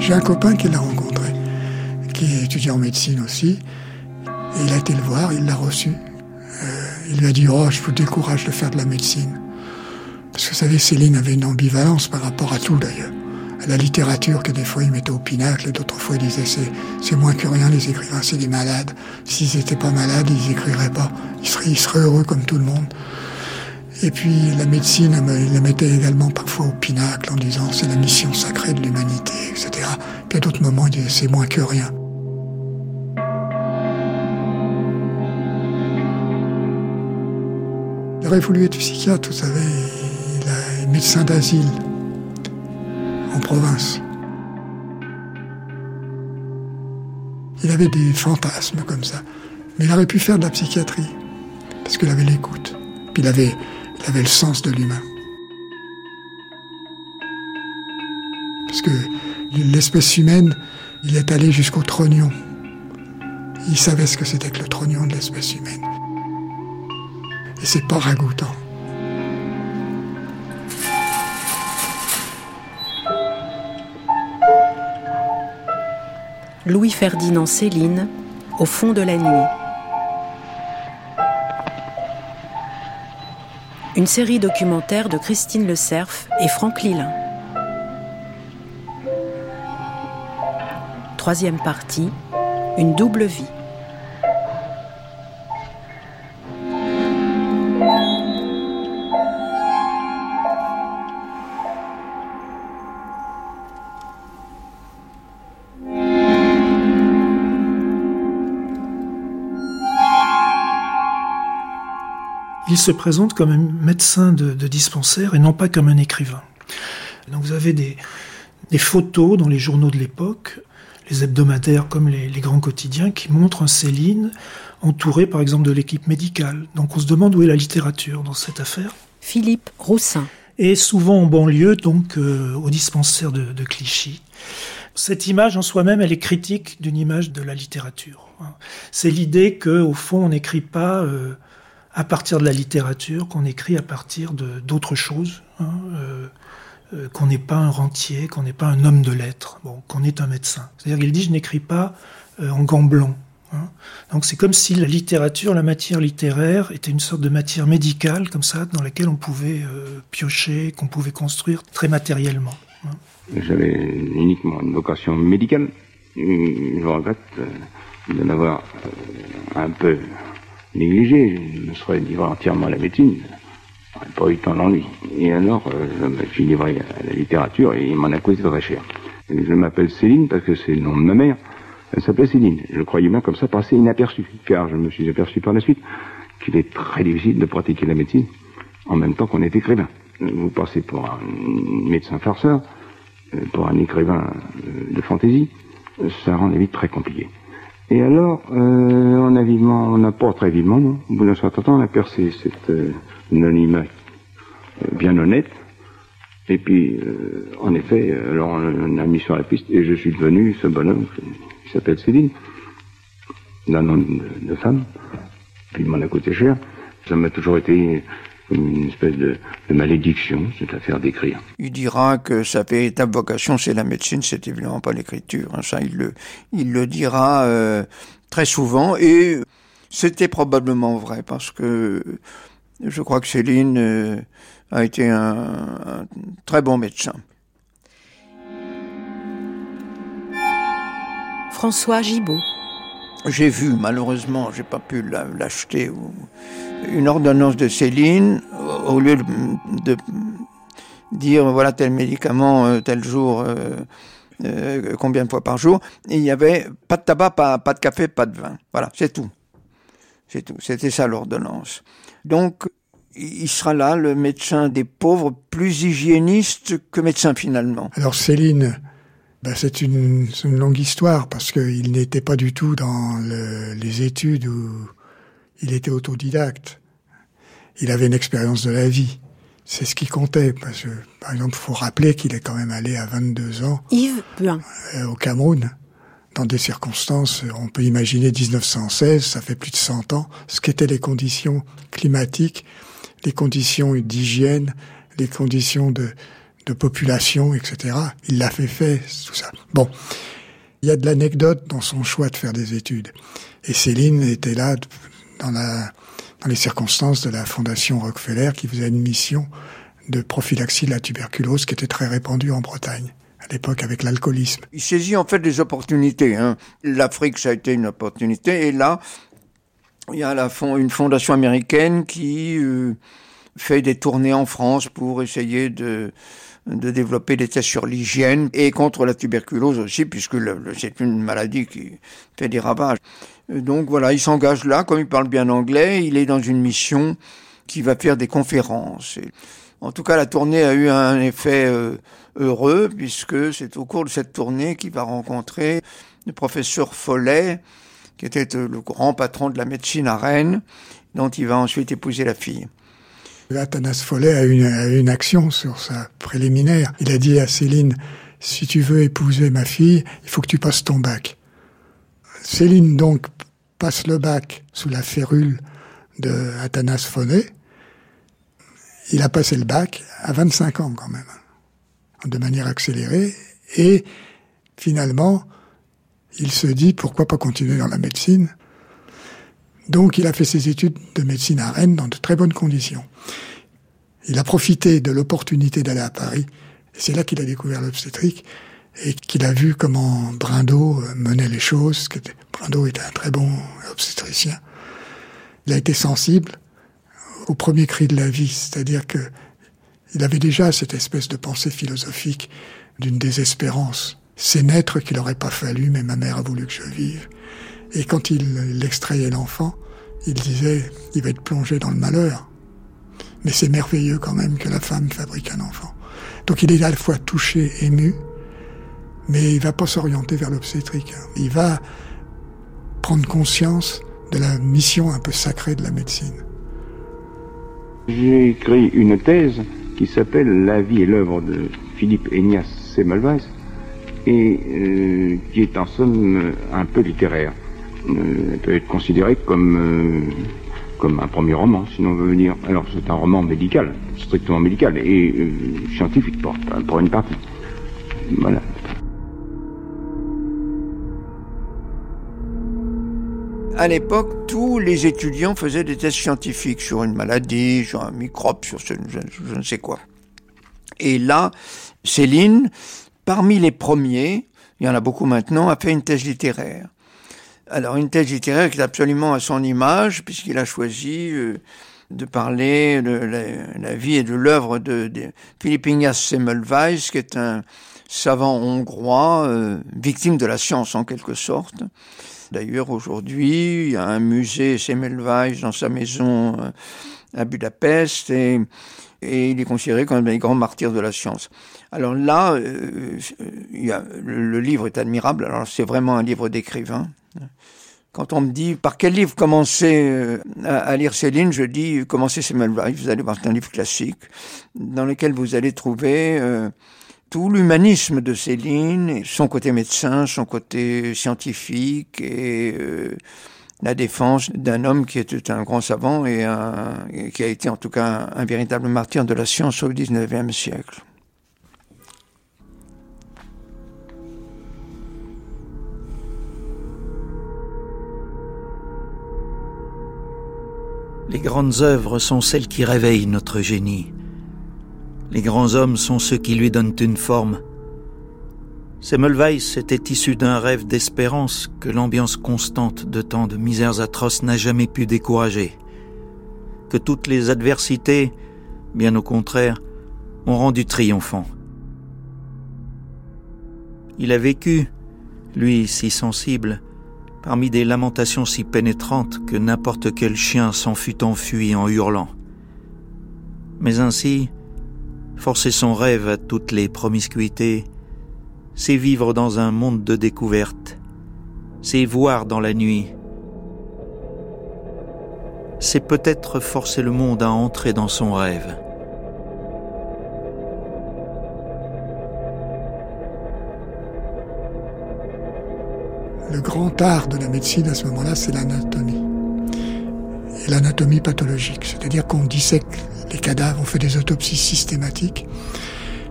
J'ai un copain qui l'a rencontré, qui est étudiant en médecine aussi. Et il a été le voir, il l'a reçu. Il lui a dit Oh, je vous décourage de faire de la médecine. Parce que vous savez, Céline avait une ambivalence par rapport à tout d'ailleurs. À la littérature que des fois il mettait au pinacle et d'autres fois il disait c'est, moins que rien, les écrivains c'est des malades. S'ils n'étaient pas malades, ils écriraient pas. Ils seraient, ils seraient heureux comme tout le monde. Et puis la médecine, il la mettait également parfois au pinacle en disant c'est la mission sacrée de l'humanité, etc. Puis à d'autres moments, il disait c'est moins que rien. Aurait voulu être psychiatre, vous savez, il médecin d'asile en province. Il avait des fantasmes comme ça. Mais il aurait pu faire de la psychiatrie, parce qu'il avait l'écoute. Puis il avait le sens de l'humain. Parce que l'espèce humaine, il est allé jusqu'au trognon. Il savait ce que c'était que le trognon de l'espèce humaine. Et c'est pas ragoûtant. Louis-Ferdinand Céline, au fond de la nuit. Une série documentaire de Christine Le Cerf et Franck Lilin. Troisième partie, une double vie. Il se présente comme un médecin de, dispensaire et non pas comme un écrivain. Donc vous avez des, photos dans les journaux de l'époque, les hebdomadaires comme les, grands quotidiens, qui montrent un Céline entouré par exemple de l'équipe médicale. Donc on se demande où est la littérature dans cette affaire. Philippe Roussin. Et souvent en banlieue, donc euh, au dispensaire de, Clichy. Cette image en soi-même, elle est critique d'une image de la littérature. Hein. C'est l'idée que, au fond, on n'écrit pas euh, à partir de la littérature, qu'on écrit à partir d'autres choses, hein, euh, euh, qu'on n'est pas un rentier, qu'on n'est pas un homme de lettres, bon, qu'on est un médecin. C'est-à-dire qu'il dit je n'écris pas euh, en gants blancs. Hein. Donc c'est comme si la littérature, la matière littéraire, était une sorte de matière médicale comme ça, dans laquelle on pouvait piocher, qu'on pouvait construire très matériellement. Hein. J'avais uniquement une vocation médicale. Je regrette de n'avoir un peu négligé, je me serais livré entièrement à la médecine. J'aurais pas eu tant d'ennui. Et alors, euh, je me suis livré à la littérature et il m'en a coûté très cher. je m'appelle Céline parce que c'est le nom de ma mère. Elle s'appelait Céline. Je croyais bien comme ça passer inaperçu, car je me suis aperçu par la suite qu'il est très difficile de pratiquer la médecine en même temps qu'on est écrivain. Vous passez pour un médecin farceur, euh, pour un écrivain euh, de fantaisie, ça rend la vie très compliquée. Et alors, euh, on a vivement, on n'a pas très vivement, non Au bout d'un certain temps, on a percé cet euh, anonymat euh, bien honnête. Et puis, euh, en effet, alors on, a mis sur la piste, et je suis devenu ce bonhomme qui s'appelle Céline, d'un nom de, de, femme. Puis il m'en a coûté cher. Ça m'a toujours été une espèce de, malédiction, cette affaire d'écrire. Il dira que sa véritable vocation, c'est la médecine, c'est évidemment pas l'écriture. Hein. Ça, il le, il le dira euh, très souvent, et c'était probablement vrai, parce que je crois que Céline euh, a été un, un très bon médecin. François Gibault. J'ai vu, malheureusement, j'ai pas pu l'acheter, une ordonnance de Céline, au lieu de, dire voilà tel médicament, euh, tel jour, euh, euh, combien de fois par jour, il y avait pas de tabac, pas, de café, pas de vin. Voilà, c'est tout. C'est tout. C'était ça l'ordonnance. Donc, il sera là, le médecin des pauvres, plus hygiéniste que médecin finalement. Alors Céline, ben, c'est une, longue histoire parce qu'il n'était pas du tout dans le, les études où il était autodidacte. il avait une expérience de la vie. C'est ce qui comptait, parce que, par exemple, il faut rappeler qu'il est quand même allé à 22 ans Yves euh, au Cameroun, dans des circonstances, on peut imaginer 1916, ça fait plus de 100 ans, ce qu'étaient les conditions climatiques, les conditions d'hygiène, les conditions de, de population, etc. Il l'a fait fait, tout ça. Bon, il y a de l'anecdote dans son choix de faire des études. Et Céline était là dans, les circonstances de la Fondation Rockefeller qui faisait une mission de prophylaxie de la tuberculose qui était très répandue en Bretagne à l'époque avec l'alcoolisme. Il saisit en fait des opportunités. Hein. L'Afrique, ça a été une opportunité. Et là, il y a une fondation américaine qui euh, fait des tournées en France pour essayer de, développer des tests sur l'hygiène et contre la tuberculose aussi, puisque c'est une maladie qui fait des ravages. Donc voilà, il s'engage là, comme il parle bien anglais, il est dans une mission qui va faire des conférences. En tout cas, la tournée a eu un effet euh, heureux, puisque c'est au cours de cette tournée qu'il va rencontrer le professeur Follet, qui était le grand patron de la médecine à Rennes, dont il va ensuite épouser la fille. Athanas Follet a une, a une action sur sa préliminaire. Il a dit à Céline, si tu veux épouser ma fille, il faut que tu passes ton bac. Céline donc passe le bac sous la férule de Athanas Follet. Il a passé le bac à 25 ans quand même, de manière accélérée, et finalement, il se dit pourquoi pas continuer dans la médecine? Donc il a fait ses études de médecine à Rennes dans de très bonnes conditions. Il a profité de l'opportunité d'aller à Paris, c'est là qu'il a découvert l'obstétrique, et qu'il a vu comment Brindo menait les choses. Brindo était un très bon obstétricien. Il a été sensible au premier cri de la vie, c'est-à-dire que il avait déjà cette espèce de pensée philosophique d'une désespérance. C'est naître qu'il n'aurait pas fallu, mais ma mère a voulu que je vive. Et quand il extrayait l'enfant, il disait, il va être plongé dans le malheur. Mais c'est merveilleux quand même que la femme fabrique un enfant. Donc il est à la fois touché, ému, mais il va pas s'orienter vers l'obstétrique. Il va prendre conscience de la mission un peu sacrée de la médecine. J'ai écrit une thèse qui s'appelle La vie et l'œuvre de Philippe Enias Semmelweis et euh, qui est en somme un peu littéraire. Euh, elle peut être considérée comme, euh, un premier roman, si l'on veut dire. Alors c'est un roman médical, strictement médical et euh, scientifique pour, pour une partie. Voilà. À l'époque, tous les étudiants faisaient des tests scientifiques sur une maladie, sur un microbe, sur ce, je, ne sais quoi. Et là, Céline, parmi les premiers, il y en a beaucoup maintenant, a fait une thèse littéraire. Alors une thèse littéraire qui est absolument à son image, puisqu'il a choisi euh, de parler de la, la vie et de l'œuvre de, de Philippe Ignace Semmelweis, qui est un savant hongrois, euh, victime de la science en quelque sorte. D'ailleurs, aujourd'hui, il y a un musée Semmelweis dans sa maison euh, à Budapest et, il est considéré comme un des grands martyrs de la science. Alors là, euh, le, livre est admirable. Alors c'est vraiment un livre d'écrivain. Quand on me dit par quel livre commencer à, à lire Céline, je dis commencez Semmelweis. Vous allez voir, c'est un livre classique dans lequel vous allez trouver euh, tout l'humanisme de Céline, son côté médecin, son côté scientifique et euh, la défense d'un homme qui était un grand savant et, qui a été en tout cas un, un véritable martyr de la science au XIXe siècle. Les grandes œuvres sont celles qui réveillent notre génie. Les grands hommes sont ceux qui lui donnent une forme. Semmelweis était issu d'un rêve d'espérance que l'ambiance constante de tant de misères atroces n'a jamais pu décourager. Que toutes les adversités, bien au contraire, ont rendu triomphant. Il a vécu, lui si sensible, parmi des lamentations si pénétrantes que n'importe quel chien s'en fût enfui en hurlant. Mais ainsi, forcer son rêve à toutes les promiscuités, c'est vivre dans un monde de découverte, c'est voir dans la nuit. c'est peut-être forcer le monde à entrer dans son rêve. Le grand art de la médecine à ce moment-là, c'est l'anatomie. L'anatomie pathologique, c'est-à-dire qu'on dissèque les cadavres, on fait des autopsies systématiques.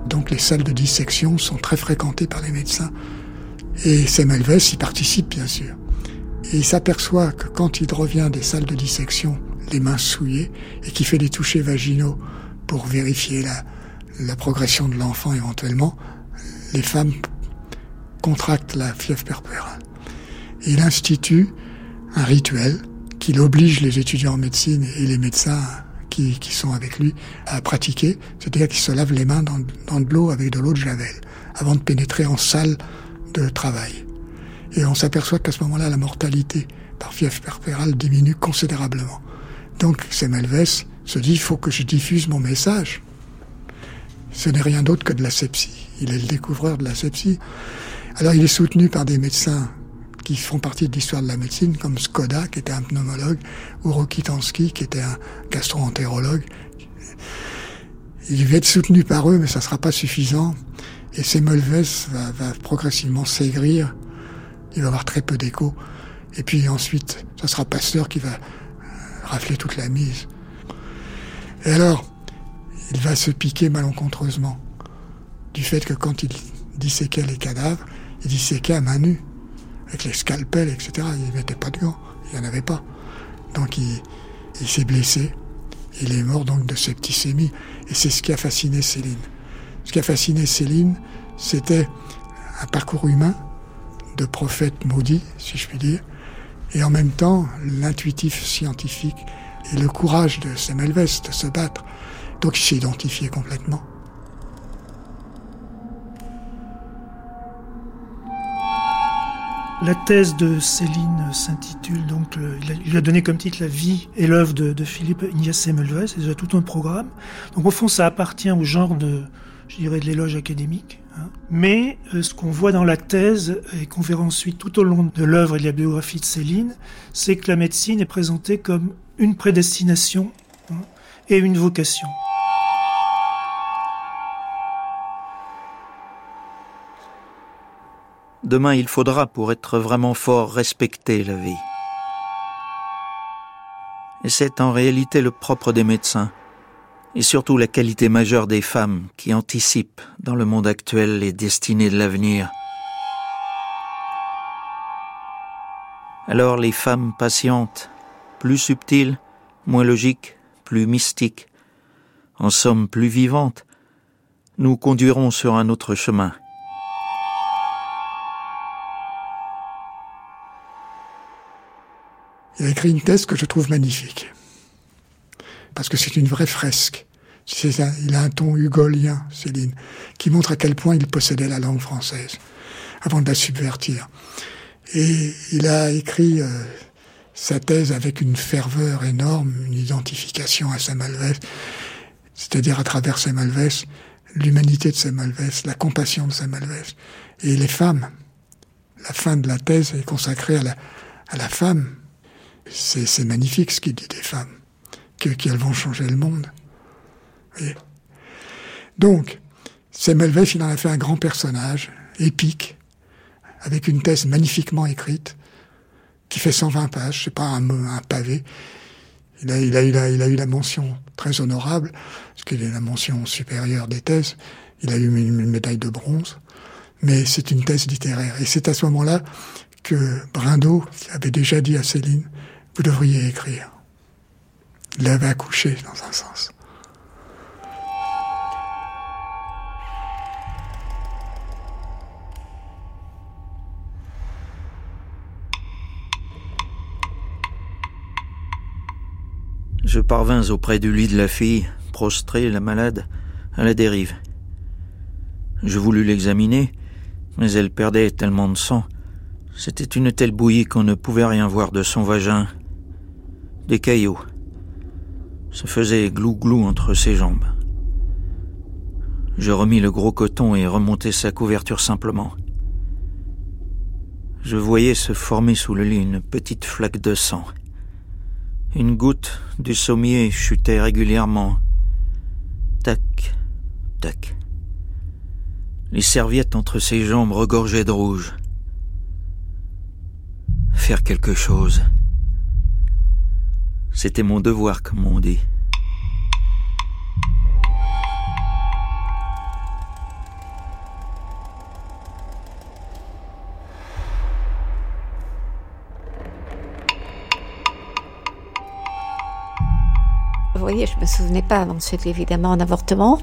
Donc les salles de dissection sont très fréquentées par les médecins. Et Semmelweis y participe bien sûr. Et il s'aperçoit que quand il revient des salles de dissection, les mains souillées, et qu'il fait des touchés vaginaux pour vérifier la, la progression de l'enfant éventuellement, les femmes contractent la fièvre perpérale. Et il institue un rituel qu'il oblige les étudiants en médecine et les médecins qui, sont avec lui à pratiquer, c'est-à-dire qu'ils se lavent les mains dans, de l'eau avec de l'eau de javel avant de pénétrer en salle de travail. Et on s'aperçoit qu'à ce moment-là, la mortalité par fièvre perpérale diminue considérablement. Donc Semmelweis se dit, il faut que je diffuse mon message. Ce n'est rien d'autre que de la sepsie. Il est le découvreur de la sepsie. Alors il est soutenu par des médecins qui font partie de l'histoire de la médecine, comme Skoda, qui était un pneumologue, ou Rokitansky, qui était un gastro-entérologue. Il va être soutenu par eux, mais ça ne sera pas suffisant. Et Semmelweis va, va progressivement s'aigrir. Il va avoir très peu d'écho. Et puis ensuite, ça sera Pasteur qui va rafler toute la mise. Et alors, il va se piquer malencontreusement du fait que quand il disséquait les cadavres, il disséquait à main nue, avec les scalpels, etc. Il mettait pas de gants, il n'y en avait pas. Donc il, il s'est blessé, il est mort donc de septicémie, et c'est ce qui a fasciné Céline. Ce qui a fasciné Céline, c'était un parcours humain de prophète maudit, si je puis dire, et en même temps l'intuitif scientifique et le courage de Semmelweis de se battre. Donc il s'est identifié complètement. La thèse de Céline s'intitule donc, il a donné comme titre La vie et l'œuvre de, de, Philippe Ignace Semmelweis, c'est déjà tout un programme. Donc au fond, ça appartient au genre de, je dirais, de l'éloge académique. Hein. Mais euh, ce qu'on voit dans la thèse et qu'on verra ensuite tout au long de l'œuvre et de la biographie de Céline, c'est que la médecine est présentée comme une prédestination hein, et une vocation. Demain, il faudra, pour être vraiment fort, respecter la vie. Et c'est en réalité le propre des médecins, et surtout la qualité majeure des femmes qui anticipent dans le monde actuel les destinées de l'avenir. Alors les femmes patientes, plus subtiles, moins logiques, plus mystiques, en somme plus vivantes, nous conduiront sur un autre chemin. Il a écrit une thèse que je trouve magnifique. Parce que c'est une vraie fresque. Il a un ton hugolien, Céline, qui montre à quel point il possédait la langue française, avant de la subvertir. Et il a écrit euh, sa thèse avec une ferveur énorme, une identification à Saint-Malvès, c'est-à-dire à travers Saint-Malvès, l'humanité de Saint-Malvès, la compassion de Saint-Malvès. Et les femmes, la fin de la thèse est consacrée à la femme, c'est magnifique ce qu'il dit des femmes, qu'elles vont changer le monde. Voyez Donc, Semmelweis, il en a fait un grand personnage, épique, avec une thèse magnifiquement écrite, qui fait 120 pages, c'est pas un, pavé. Il a, eu la mention très honorable, parce qu'il est la mention supérieure des thèses. Il a eu une, médaille de bronze, mais c'est une thèse littéraire. Et c'est à ce moment-là que Brindot avait déjà dit à Céline, vous devriez écrire. Il l'avait accouché dans un sens. Je parvins auprès du lit de la fille, prostrée, la malade, à la dérive. Je voulus l'examiner, mais elle perdait tellement de sang. C'était une telle bouillie qu'on ne pouvait rien voir de son vagin des cailloux. Se faisait glou-glou entre ses jambes. Je remis le gros coton et remontai sa couverture simplement. Je voyais se former sous le lit une petite flaque de sang. Une goutte du sommier chutait régulièrement. Tac, tac. Les serviettes entre ses jambes regorgeaient de rouge. Faire quelque chose. C'était mon devoir, comme on dit. Vous voyez, je me souvenais pas. c'est évidemment un avortement.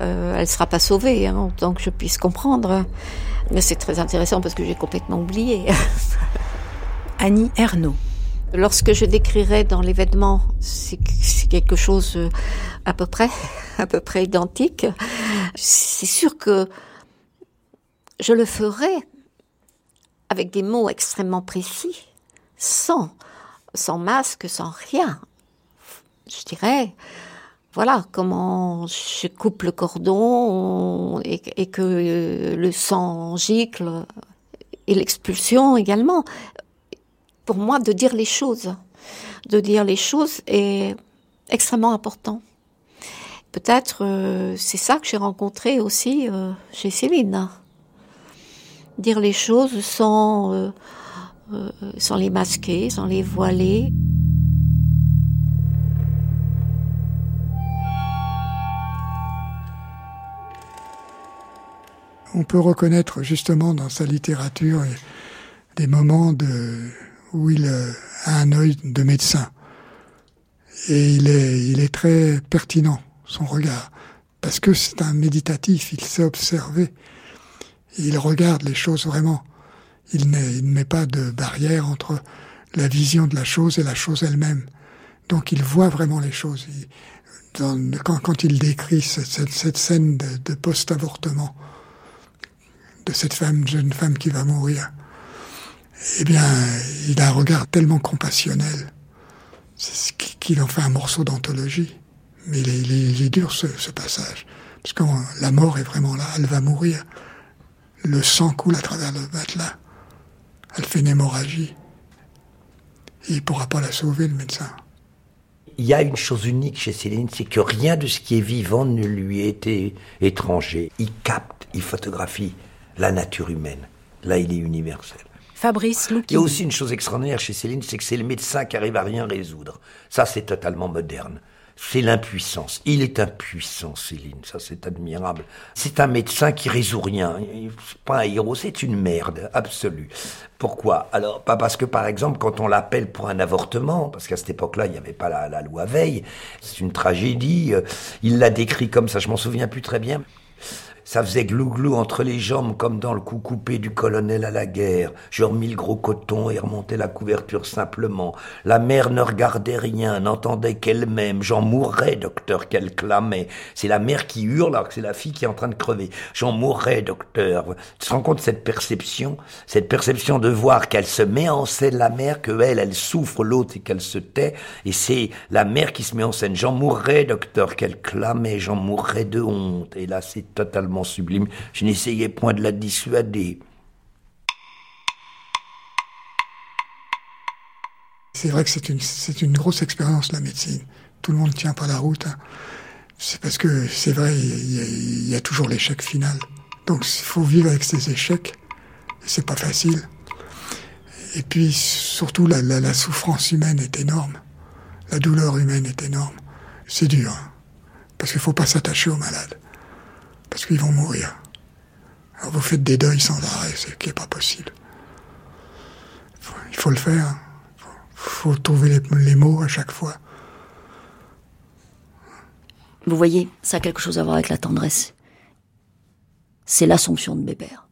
Euh, elle ne sera pas sauvée, hein, autant que je puisse comprendre. C'est très intéressant parce que j'ai complètement oublié. Annie Ernaud. Lorsque je décrirai dans l'événement, c'est quelque chose euh, à peu près, à peu près identique. C'est sûr que je le ferai avec des mots extrêmement précis, sans, sans masque, sans rien. Je dirais, voilà comment je coupe le cordon et, que le sang gicle et l'expulsion également. Pour moi, de dire les choses, de dire les choses est extrêmement important. Peut-être euh, c'est ça que j'ai rencontré aussi euh, chez Céline. Dire les choses sans, euh, sans les masquer, sans les voiler. On peut reconnaître justement dans sa littérature des moments où il a un œil de médecin. Et il est, il est très pertinent, son regard, parce que c'est un méditatif, il sait observer, il regarde les choses vraiment. Il, ne met pas de barrière entre la vision de la chose et la chose elle-même. Donc il voit vraiment les choses. quand, il décrit cette, scène de post-avortement, de cette femme, jeune femme qui va mourir, eh bien, il a un regard tellement compassionnel qu'il en fait un morceau d'anthologie. Mais il est, dur ce, passage, parce que la mort est vraiment là, elle va mourir. Le sang coule à travers le matelas. Elle fait une hémorragie. Et il ne pourra pas la sauver, le médecin. Il y a une chose unique chez Céline, c'est que rien de ce qui est vivant ne lui était étranger. Il capte, il photographie la nature humaine. Là, il est universel. Fabrice Il y a aussi une chose extraordinaire chez Céline, c'est que c'est le médecin qui arrive à rien résoudre. Ça, c'est totalement moderne. C'est l'impuissance. Il est impuissant, Céline. Ça, c'est admirable. C'est un médecin qui résout rien. C'est pas un héros, c'est une merde absolue. Pourquoi? Alors, pas parce que, par exemple, quand on l'appelle pour un avortement, parce qu'à cette époque-là, il n'y avait pas la, la loi Veil, c'est une tragédie. Euh, il l'a décrit comme ça, je m'en souviens plus très bien. Ça faisait glou-glou entre les jambes comme dans le cou coupé du colonel à la guerre. Je remis le gros coton et remontais la couverture simplement. La mère ne regardait rien, n'entendait qu'elle-même. J'en mourrais, docteur, qu'elle clamait. C'est la mère qui hurle alors que c'est la fille qui est en train de crever. J'en mourrais, docteur. Tu te rends compte cette perception? Cette perception de voir qu'elle se met en scène, la mère, que elle, elle souffre l'autre et qu'elle se tait. Et c'est la mère qui se met en scène. J'en mourrais, docteur, qu'elle clamait. J'en mourrais de honte. Et là, c'est totalement sublime, je n'essayais point de la dissuader. C'est vrai que c'est une, grosse expérience, la médecine. Tout le monde ne tient pas la route. Hein. C'est parce que, c'est vrai, il y, a, toujours l'échec final. Donc, il faut vivre avec ces échecs. C'est pas facile. Et puis, surtout, la, souffrance humaine est énorme. La douleur humaine est énorme. C'est dur. Hein. Parce qu'il faut pas s'attacher aux malades parce qu'ils vont mourir. Alors vous faites des deuils sans arrêt, ce qui n'est pas possible. Il faut le faire. Il faut, trouver les, mots à chaque fois. Vous voyez, ça a quelque chose à voir avec la tendresse. C'est l'assomption de Bébert.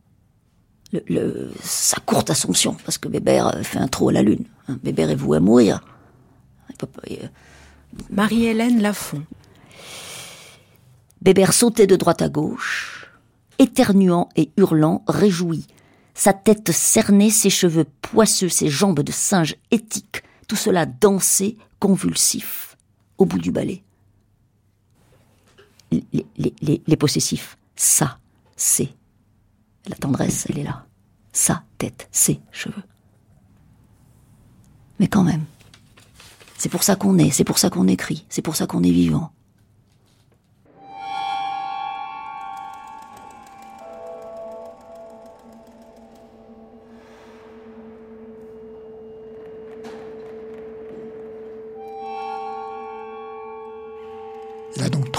Le, sa courte assomption, parce que Bébert fait un trou à la lune. Hein, Bébert est voué à mourir. Marie-Hélène Lafont. Bébert sautait de droite à gauche, éternuant et hurlant, réjoui. Sa tête cernée, ses cheveux poisseux, ses jambes de singe éthiques, tout cela dansait, convulsif, au bout du balai. Les, possessifs, ça, c'est. La tendresse, elle est là. Sa tête, ses cheveux. Mais quand même, C'est pour ça qu'on est, c'est pour ça qu'on écrit, c'est pour ça qu'on est vivant.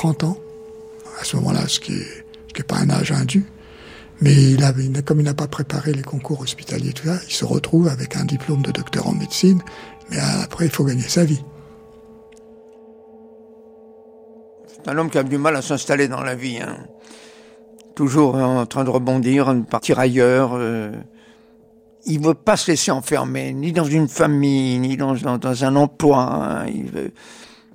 30 ans, à ce moment-là, ce qui n'est pas un âge indu. Mais il a, comme il n'a pas préparé les concours hospitaliers, tout ça, il se retrouve avec un diplôme de docteur en médecine, mais après, il faut gagner sa vie. C'est un homme qui a du mal à s'installer dans la vie. Hein. Toujours en train de rebondir, de partir ailleurs. Euh. Il veut pas se laisser enfermer, ni dans une famille, ni dans, un emploi. Hein.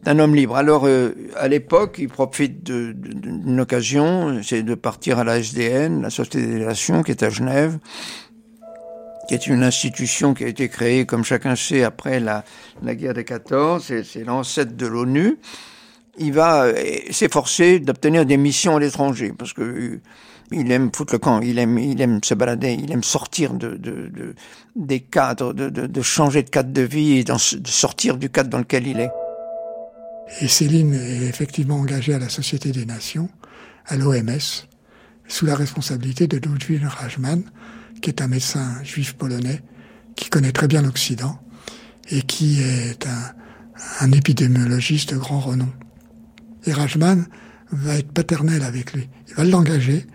Un homme libre. Alors, euh, à l'époque, il profite d'une occasion, c'est de partir à la SDN, la Société des Relations, qui est à Genève, qui est une institution qui a été créée, comme chacun sait, après la, guerre des 14, c'est l'ancêtre de l'ONU. Il va euh, s'efforcer d'obtenir des missions à l'étranger, parce que euh, il aime foutre le camp, il aime, il aime se balader, il aime sortir de, de, de des cadres, de, de, changer de cadre de vie et de sortir du cadre dans lequel il est. Et Céline est effectivement engagée à la Société des Nations, à l'OMS, sous la responsabilité de Ludwig Rajman, qui est un médecin juif polonais qui connaît très bien l'Occident et qui est un, épidémiologiste de grand renom. Et Rajman va être paternel avec lui. Il va l'engager,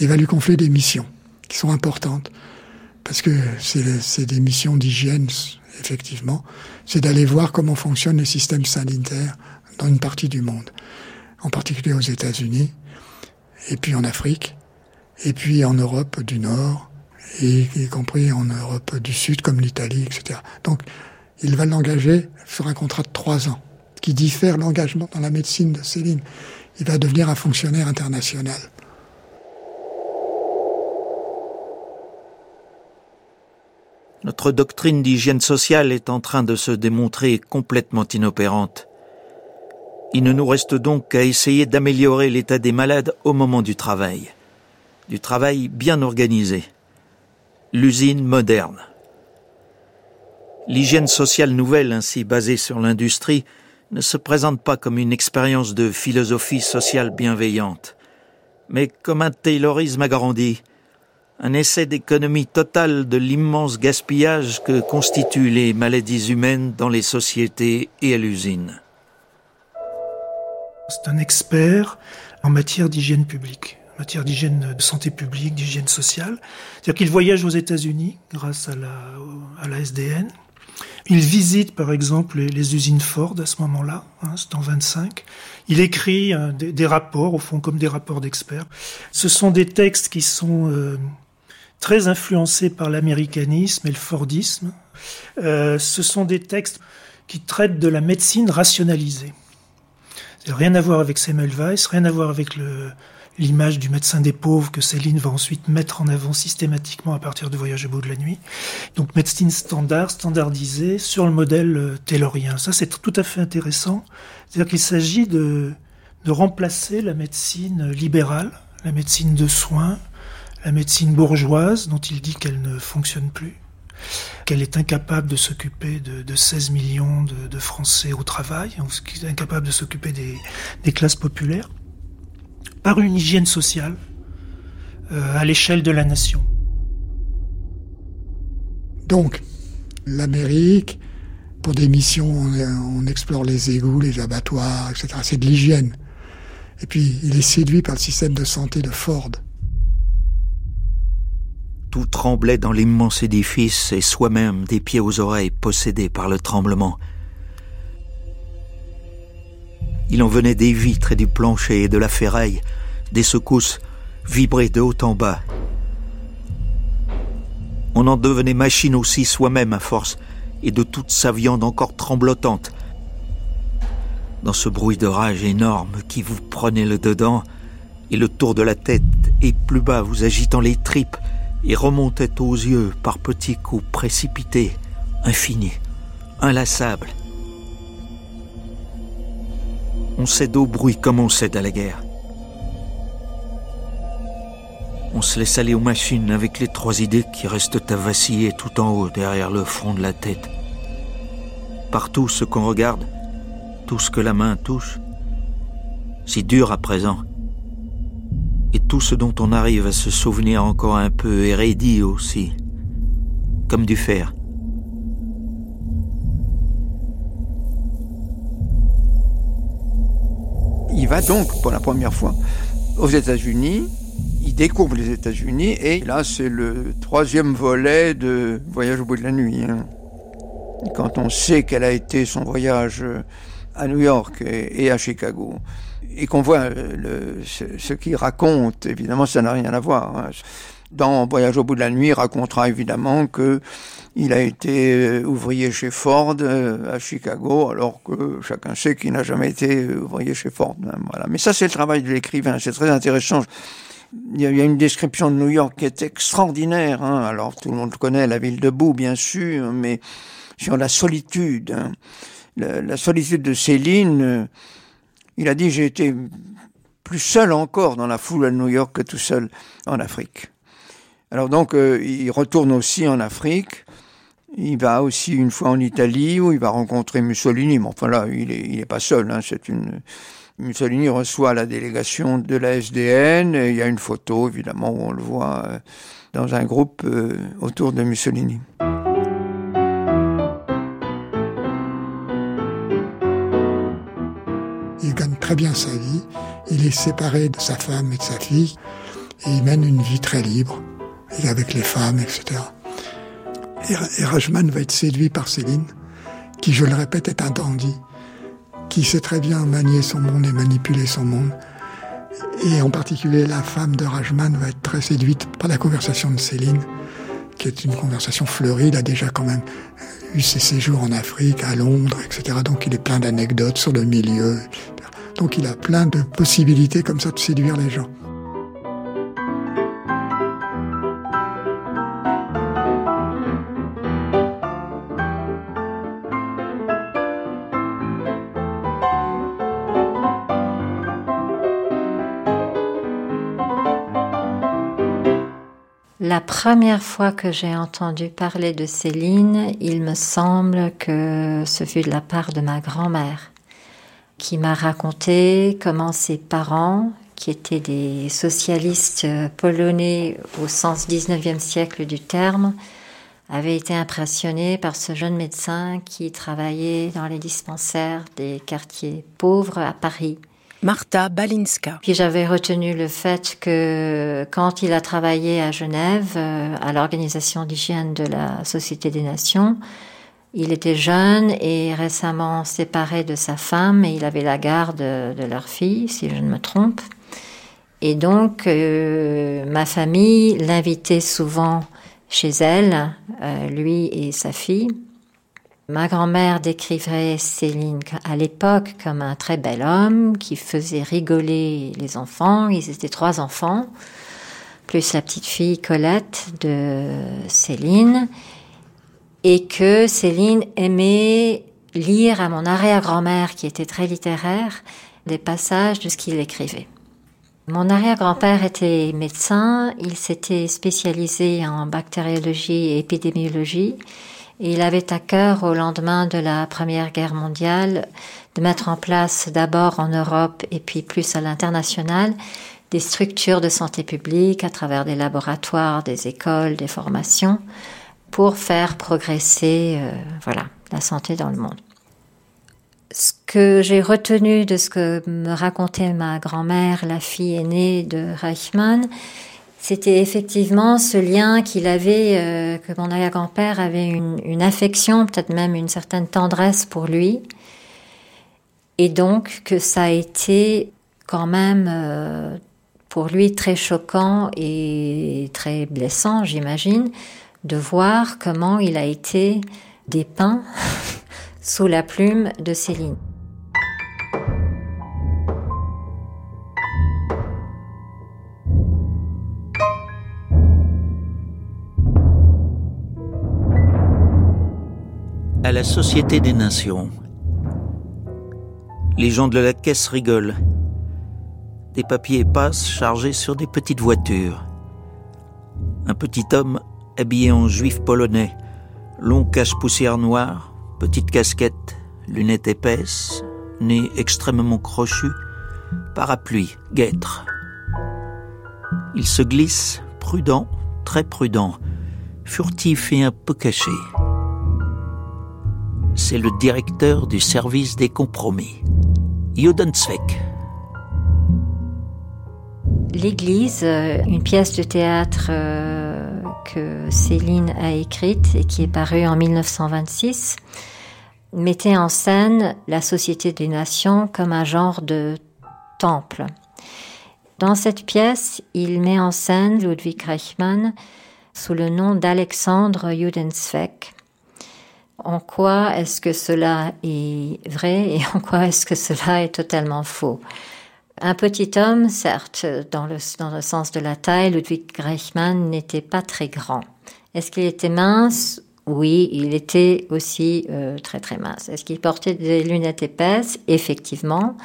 il va lui confier des missions qui sont importantes parce que c'est des missions d'hygiène effectivement, c'est d'aller voir comment fonctionnent les systèmes sanitaires dans une partie du monde, en particulier aux États-Unis, et puis en Afrique, et puis en Europe du Nord, et y compris en Europe du Sud, comme l'Italie, etc. Donc, il va l'engager sur un contrat de trois ans, qui diffère l'engagement dans la médecine de Céline. Il va devenir un fonctionnaire international. Notre doctrine d'hygiène sociale est en train de se démontrer complètement inopérante. Il ne nous reste donc qu'à essayer d'améliorer l'état des malades au moment du travail. Du travail bien organisé. L'usine moderne. L'hygiène sociale nouvelle, ainsi basée sur l'industrie, ne se présente pas comme une expérience de philosophie sociale bienveillante, mais comme un taylorisme agrandi, un essai d'économie totale de l'immense gaspillage que constituent les maladies humaines dans les sociétés et à l'usine. C'est un expert en matière d'hygiène publique, en matière d'hygiène de santé publique, d'hygiène sociale. C'est-à-dire qu'il voyage aux États-Unis grâce à la, SDN. Il visite par exemple les, usines Ford à ce moment-là, hein, c'est en 25. Il écrit euh, des, rapports, au fond comme des rapports d'experts. Ce sont des textes qui sont euh, très influencés par l'américanisme et le Fordisme. Euh, ce sont des textes qui traitent de la médecine rationalisée. Rien à voir avec Semmelweis, rien à voir avec l'image du médecin des pauvres que Céline va ensuite mettre en avant systématiquement à partir de Voyage au bout de la nuit. Donc médecine standard, standardisée sur le modèle euh, taylorien. Ça, c'est tout à fait intéressant. C'est-à-dire qu'il s'agit de remplacer la médecine libérale, la médecine de soins, la médecine bourgeoise dont il dit qu'elle ne fonctionne plus, qu'elle est incapable de s'occuper de, 16 millions de, Français au travail, incapable de s'occuper des, classes populaires, par une hygiène sociale euh, à l'échelle de la nation. Donc, l'Amérique, pour des missions, on, on explore les égouts, les abattoirs, etc. C'est de l'hygiène. Et puis, il est séduit par le système de santé de Ford tout tremblait dans l'immense édifice et soi-même des pieds aux oreilles possédé par le tremblement. Il en venait des vitres et du plancher et de la ferraille, des secousses vibrées de haut en bas. On en devenait machine aussi soi-même à force, et de toute sa viande encore tremblotante. Dans ce bruit de rage énorme qui vous prenait le dedans, et le tour de la tête, et plus bas vous agitant les tripes, et remontait aux yeux par petits coups précipités, infinis, inlassables. On cède au bruit comme on cède à la guerre. On se laisse aller aux machines avec les trois idées qui restent à vaciller tout en haut derrière le front de la tête. partout ce qu'on regarde, tout ce que la main touche, si dur à présent, et tout ce dont on arrive à se souvenir encore un peu est aussi, comme du fer. Il va donc pour la première fois aux États-Unis. Il découvre les États-Unis et là c'est le troisième volet de Voyage au bout de la nuit. Hein. Quand on sait quel a été son voyage à New York et à Chicago, et qu'on voit le, ce, qu'il raconte, évidemment ça n'a rien à voir. Hein. Dans Voyage au bout de la nuit, il racontera évidemment que il a été euh, ouvrier chez Ford euh, à Chicago, alors que chacun sait qu'il n'a jamais été ouvrier chez Ford. Hein, voilà. Mais ça, c'est le travail de l'écrivain. C'est très intéressant. Il y a une description de New York qui est extraordinaire. Hein. Alors tout le monde connaît la ville de Boue, bien sûr, mais sur la solitude, hein. la, solitude de Céline. Euh, il a dit j'ai été plus seul encore dans la foule à New York que tout seul en Afrique. Alors donc il retourne aussi en Afrique il va aussi une fois en Italie où il va rencontrer Mussolini. Mais enfin là, il est, il pas seul. Hein, c'est une Mussolini reçoit la délégation de la SDN. Il y a une photo, évidemment, où on le voit euh, dans un groupe euh, autour de Mussolini. Très bien sa vie. Il est séparé de sa femme et de sa fille. Et il mène une vie très libre. Avec les femmes, etc. Et Rajman va être séduit par Céline, qui, je le répète, est un dandy, qui sait très bien manier son monde et manipuler son monde. Et en particulier, la femme de Rajman va être très séduite par la conversation de Céline, qui est une conversation fleurie. Il a déjà quand même eu ses séjours en Afrique, à Londres, etc. Donc il est plein d'anecdotes sur le milieu. Donc il a plein de possibilités comme ça de séduire les gens. La première fois que j'ai entendu parler de Céline, il me semble que ce fut de la part de ma grand-mère, qui m'a raconté comment ses parents, qui étaient des socialistes polonais au sens 19e siècle du terme, avaient été impressionnés par ce jeune médecin qui travaillait dans les dispensaires des quartiers pauvres à Paris Martha Balinska. Puis j'avais retenu le fait que quand il a travaillé à Genève, euh, à l'Organisation d'hygiène de la Société des Nations, il était jeune et récemment séparé de sa femme et il avait la garde de leur fille, si je ne me trompe. Et donc, euh, ma famille l'invitait souvent chez elle, euh, lui et sa fille. Ma grand-mère décrivait Céline à l'époque comme un très bel homme qui faisait rigoler les enfants. Ils étaient trois enfants, plus la petite fille Colette de Céline. Et que Céline aimait lire à mon arrière-grand-mère, qui était très littéraire, des passages de ce qu'il écrivait. Mon arrière-grand-père était médecin, il s'était spécialisé en bactériologie et épidémiologie il avait à cœur, au lendemain de la Première Guerre mondiale, de mettre en place d'abord en Europe et puis plus à l'international des structures de santé publique à travers des laboratoires, des écoles, des formations pour faire progresser euh, voilà, la santé dans le monde. Ce que j'ai retenu de ce que me racontait ma grand-mère, la fille aînée de Reichmann, c'était effectivement ce lien qu'il avait, euh, que mon arrière-grand-père avait une, affection, peut-être même une certaine tendresse pour lui, et donc que ça a été quand même euh, pour lui très choquant et très blessant, j'imagine, de voir comment il a été dépeint sous la plume de Céline. à la Société des Nations. Les gens de la caisse rigolent. Des papiers passent chargés sur des petites voitures. Un petit homme habillé en juif polonais, long cache-poussière noir, Petite casquette, lunettes épaisses, nez extrêmement crochu, parapluie, guêtre. Il se glisse, prudent, très prudent, furtif et un peu caché. C'est le directeur du service des compromis, Judensvek. L'église, euh, une pièce de théâtre euh, que Céline a écrite et qui est parue en 1926, mettait en scène la Société des Nations comme un genre de temple. Dans cette pièce, il met en scène Ludwig Reichmann sous le nom d'Alexandre Judensvek. En quoi est-ce que cela est vrai et en quoi est-ce que cela est totalement faux? Un petit homme, certes, dans le, dans le sens de la taille, Ludwig Reichmann n'était pas très grand. Est-ce qu'il était mince? Oui, il était aussi euh, très très mince. Est-ce qu'il portait des lunettes épaisses? Effectivement.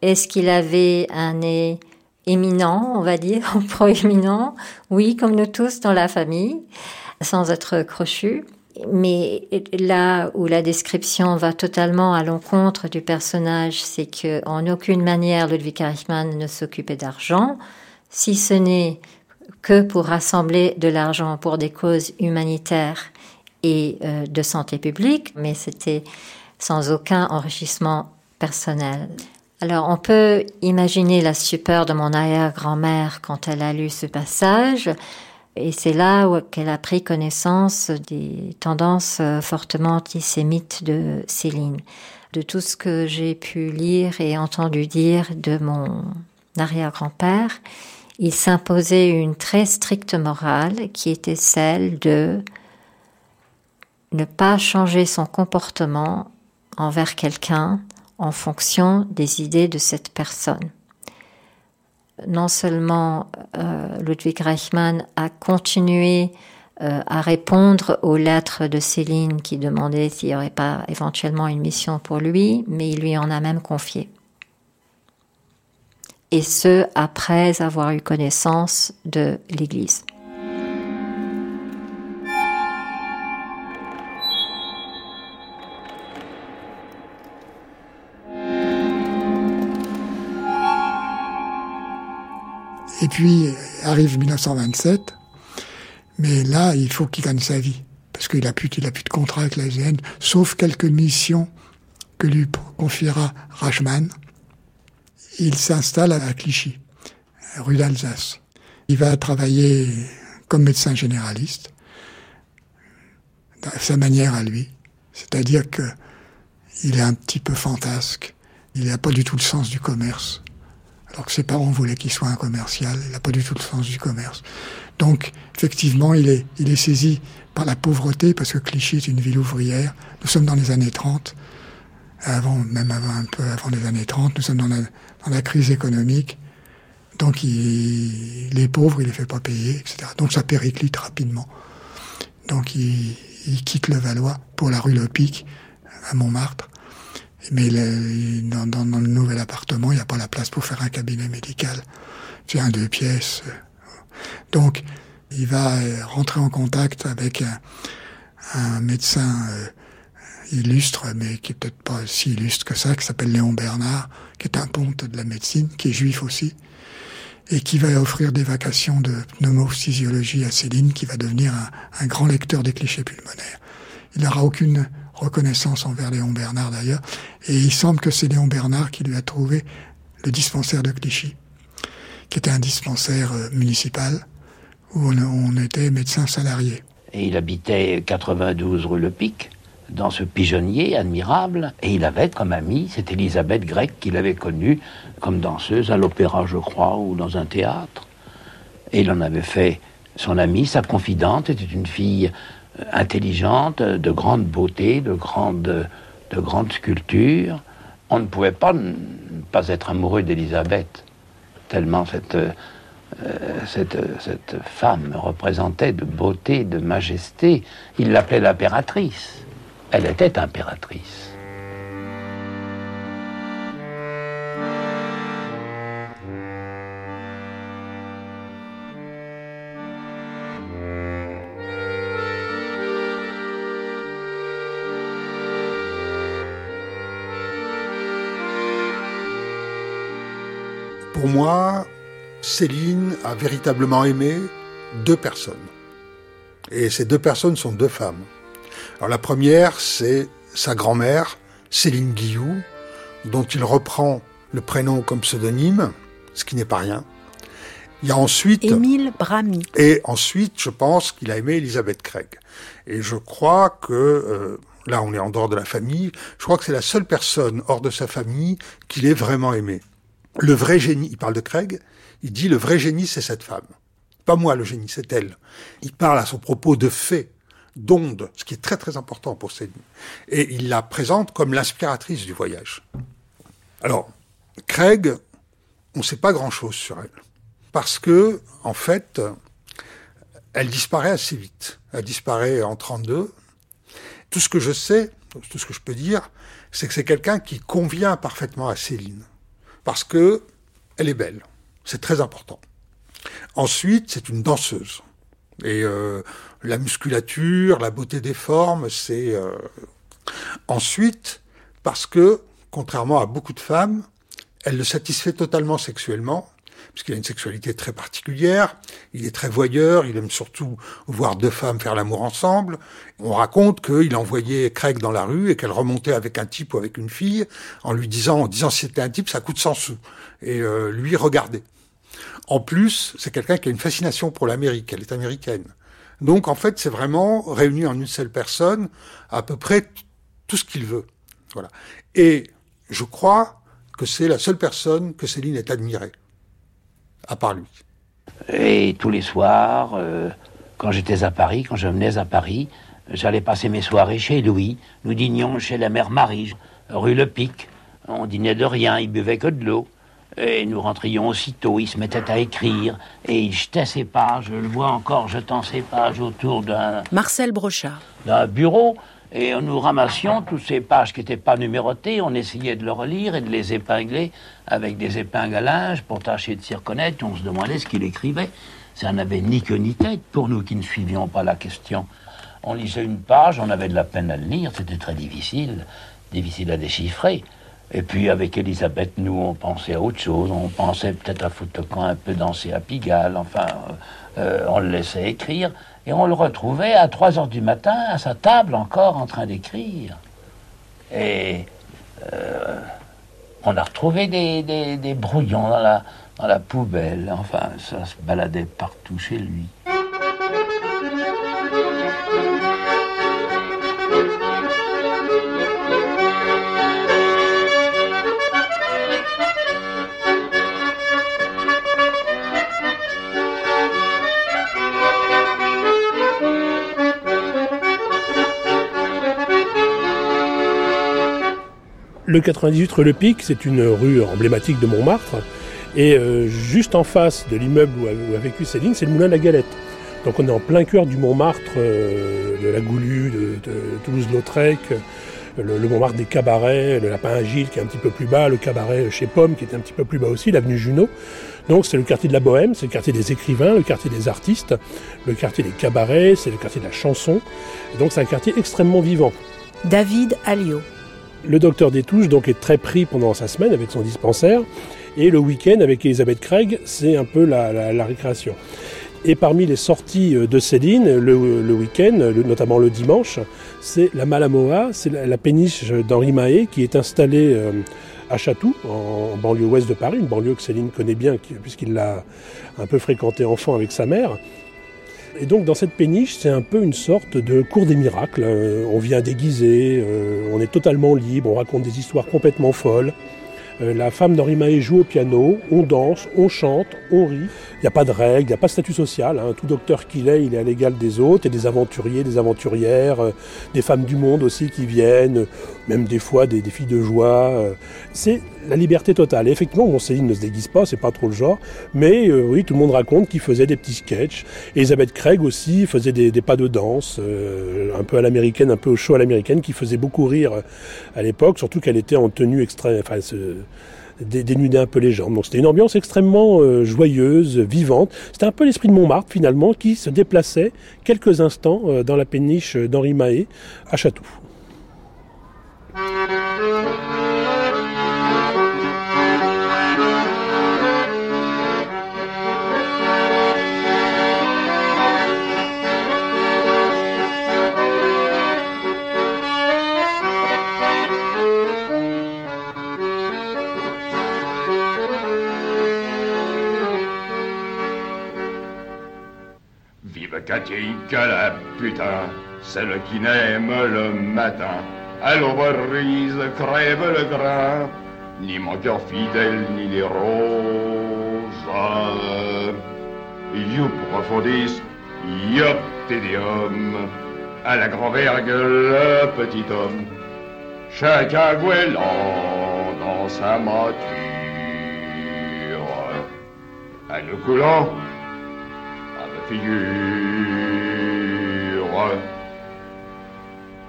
Est-ce qu'il avait un nez éminent, on va dire, proéminent Oui, comme nous tous dans la famille, sans être crochu mais là où la description va totalement à l'encontre du personnage, c'est que en aucune manière Ludwig Eichmann ne s'occupait d'argent, si ce n'est que pour rassembler de l'argent pour des causes humanitaires et euh, de santé publique, mais c'était sans aucun enrichissement personnel. Alors on peut imaginer la stupeur de mon arrière-grand-mère quand elle a lu ce passage. Et c'est là qu'elle a pris connaissance des tendances euh, fortement antisémites de Céline. De tout ce que j'ai pu lire et entendu dire de mon arrière-grand-père, il s'imposait une très stricte morale qui était celle de ne pas changer son comportement envers quelqu'un en fonction des idées de cette personne non seulement euh, Ludwig Reichmann a continué euh, à répondre aux lettres de Céline qui demandaient s'il n'y aurait pas éventuellement une mission pour lui, mais il lui en a même confié. Et ce, après avoir eu connaissance de l'Église. Et puis arrive 1927, mais là, il faut qu'il gagne sa vie, parce qu'il a plus, a plus de contrat avec la GN, sauf quelques missions que lui confiera Rachman. Il s'installe à Clichy, rue d'Alsace. Il va travailler comme médecin généraliste, à sa manière à lui, c'est-à-dire que il est un petit peu fantasque, il n'a pas du tout le sens du commerce alors que ses parents voulaient qu'il soit un commercial. Il n'a pas du tout le sens du commerce. Donc, effectivement, il est, il est saisi par la pauvreté, parce que Clichy est une ville ouvrière. Nous sommes dans les années 30, avant, même avant, un peu avant les années 30, nous sommes dans la, dans la crise économique. Donc, il, les pauvres, il les fait pas payer, etc. Donc, ça périclite rapidement. Donc, il, il quitte le Valois pour la rue Lepic, à Montmartre. Mais dans, le nouvel appartement, il n'y a pas la place pour faire un cabinet médical. C'est un deux pièces. Donc, il va rentrer en contact avec un, un médecin euh, illustre, mais qui est peut-être pas si illustre que ça, qui s'appelle Léon Bernard, qui est un ponte de la médecine, qui est juif aussi, et qui va offrir des vacations de pneumophysiologie à Céline, qui va devenir un, un grand lecteur des clichés pulmonaires. Il n'aura aucune reconnaissance envers Léon Bernard d'ailleurs, et il semble que c'est Léon Bernard qui lui a trouvé le dispensaire de Clichy, qui était un dispensaire euh, municipal où on, était médecin salarié. Et il habitait 92 rue Le Pic, dans ce pigeonnier admirable, et il avait comme amie, c'est Elisabeth Grecque qu'il avait connue comme danseuse à l'opéra, je crois, ou dans un théâtre. Et il en avait fait son amie, sa confidente, était une fille intelligente, de grande beauté, de grande, de grande sculpture. On ne pouvait pas pas être amoureux d'Élisabeth, tellement euh, cette, cette femme représentait de beauté, de majesté. Il l'appelait l'impératrice. Elle était impératrice. Pour moi, Céline a véritablement aimé deux personnes. Et ces deux personnes sont deux femmes. Alors la première, c'est sa grand-mère, Céline Guillou, dont il reprend le prénom comme pseudonyme, ce qui n'est pas rien. Il y a ensuite... Émile Bramy. Et ensuite, je pense qu'il a aimé Elisabeth Craig. Et je crois que, euh, là on est en dehors de la famille, je crois que c'est la seule personne hors de sa famille qu'il ait vraiment aimé. Le vrai génie, il parle de Craig, il dit le vrai génie c'est cette femme. Pas moi le génie, c'est elle. Il parle à son propos de fait, d'onde, ce qui est très très important pour Céline. Et il la présente comme l'inspiratrice du voyage. Alors, Craig, on ne sait pas grand-chose sur elle. Parce que, en fait, elle disparaît assez vite. Elle disparaît en 32. Tout ce que je sais, tout ce que je peux dire, c'est que c'est quelqu'un qui convient parfaitement à Céline. Parce que elle est belle. C'est très important. Ensuite, c'est une danseuse. Et euh, la musculature, la beauté des formes, c'est... Euh, Ensuite, parce que, contrairement à beaucoup de femmes, elle le satisfait totalement sexuellement, puisqu'il a une sexualité très particulière, il est très voyeur, il aime surtout voir deux femmes faire l'amour ensemble. On raconte qu'il envoyait Craig dans la rue et qu'elle remontait avec un type ou avec une fille en lui disant, en disant si c'était un type, ça coûte 100 sous. Et euh, lui regardait. En plus, c'est quelqu'un qui a une fascination pour l'Amérique, elle est américaine. Donc en fait, c'est vraiment réuni en une seule personne à peu près tout ce qu'il veut. Voilà. Et je crois que c'est la seule personne que Céline ait admirée, à part lui. Et tous les soirs, euh, quand j'étais à Paris, quand je venais à Paris, j'allais passer mes soirées chez Louis. Nous dînions chez la mère Marie, rue Le Pic. On dînait de rien, il buvait que de l'eau. Et nous rentrions aussitôt, il se mettait à écrire, et il jetait ses pages, je le vois encore jetant ses pages autour d'un... Marcel Brochard. D'un bureau, et nous ramassions toutes ces pages qui n'étaient pas numérotées, on essayait de le relire et de les épingler avec des épingles à linge pour tâcher de s'y reconnaître, on se demandait ce qu'il écrivait. Ça n'avait ni queue ni tête pour nous qui ne suivions pas la question. On lisait une page, on avait de la peine à le lire, c'était très difficile, difficile à déchiffrer. Et puis avec Elisabeth, nous, on pensait à autre chose. On pensait peut-être à Foutocan un peu danser à Pigalle. Enfin, euh, on le laissait écrire. Et on le retrouvait à 3 heures du matin à sa table encore en train d'écrire. Et euh, on a retrouvé des, brouillons dans la poubelle. Enfin, ça se baladait partout chez lui. Le 98 rue Le Pic, c'est une rue emblématique de Montmartre. Et euh, juste en face de l'immeuble où, a- vécu Céline, c'est le Moulin de la Galette. Donc on est en plein cœur du Montmartre, euh, de la Goulue, de, Toulouse-Lautrec, euh, le, le Montmartre des cabarets, le Lapin Agile qui est un petit peu plus bas, le cabaret chez Pomme qui est un petit peu plus bas aussi, l'avenue Junot. Donc c'est le quartier de la Bohème, c'est le quartier des écrivains, le quartier des artistes, le quartier des cabarets, c'est le quartier de la chanson. Donc c'est un quartier extrêmement vivant. David Alliot. Le docteur Détouche donc est très pris pendant sa semaine avec son dispensaire et le week-end avec Elisabeth Craig, c'est un peu la, récréation. Et parmi les sorties euh, de Céline, le, week-end, notamment le dimanche, c'est la Malamoa, c'est la, péniche d'Henri Mahé qui est installée euh, à Chatou, en, en banlieue ouest de Paris, une banlieue que Céline connaît bien qui- puisqu'il l'a un peu fréquenté enfant avec sa mère. Et donc dans cette péniche, c'est un peu une sorte de cours des miracles. Euh, on vient déguisé, euh, on est totalement libre, on raconte des histoires complètement folles. Euh, la femme d'Henri Mahé joue au piano, on danse, on chante, on rit. Il n'y a pas de règles, il n'y a pas de statut social. hein. Tout docteur qu'il est, il est à l'égal des autres. Et des aventuriers, des aventurières, des femmes du monde aussi qui viennent, même des fois des, des filles de joie. euh. C'est la liberté totale. Et effectivement, Céline ne se déguise pas, c'est pas trop le genre. Mais euh, oui, tout le monde raconte qu'il faisait des petits sketchs. Elisabeth Craig aussi faisait des, pas de danse, euh, un peu à l'américaine, un peu au show à l'américaine, qui faisait beaucoup rire à l'époque, surtout qu'elle était en tenue extrême, enfin, se- dé- dénudait un peu les jambes. Donc c'était une ambiance extrêmement joyeuse, vivante. C'était un peu l'esprit de Montmartre finalement qui se déplaçait quelques instants dans la péniche d'Henri Mahé à Vive Katika la putain, celle qui n'aime le matin à l'aube crève le grain, ni mon cœur fidèle, ni les roses. You profondis, yop tédium, à la grand-vergue le petit homme, chacun gouelant dans sa monture, à nous coulant à ma figure.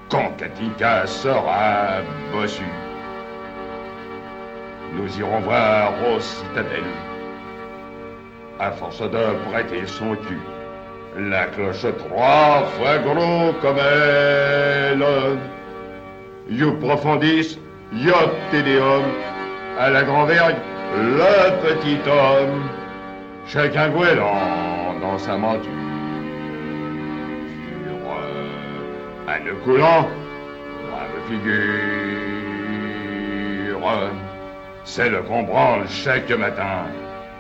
Quand Katinka sera bossue, nous irons voir aux citadelles, à force de prêter son cul. La cloche trois fois gros comme elle. You profondis, yo tédéum, à la grand-vergue, le petit homme, chacun gouelant dans sa monture. Ne coulant, brave figure, celle qu'on branle chaque matin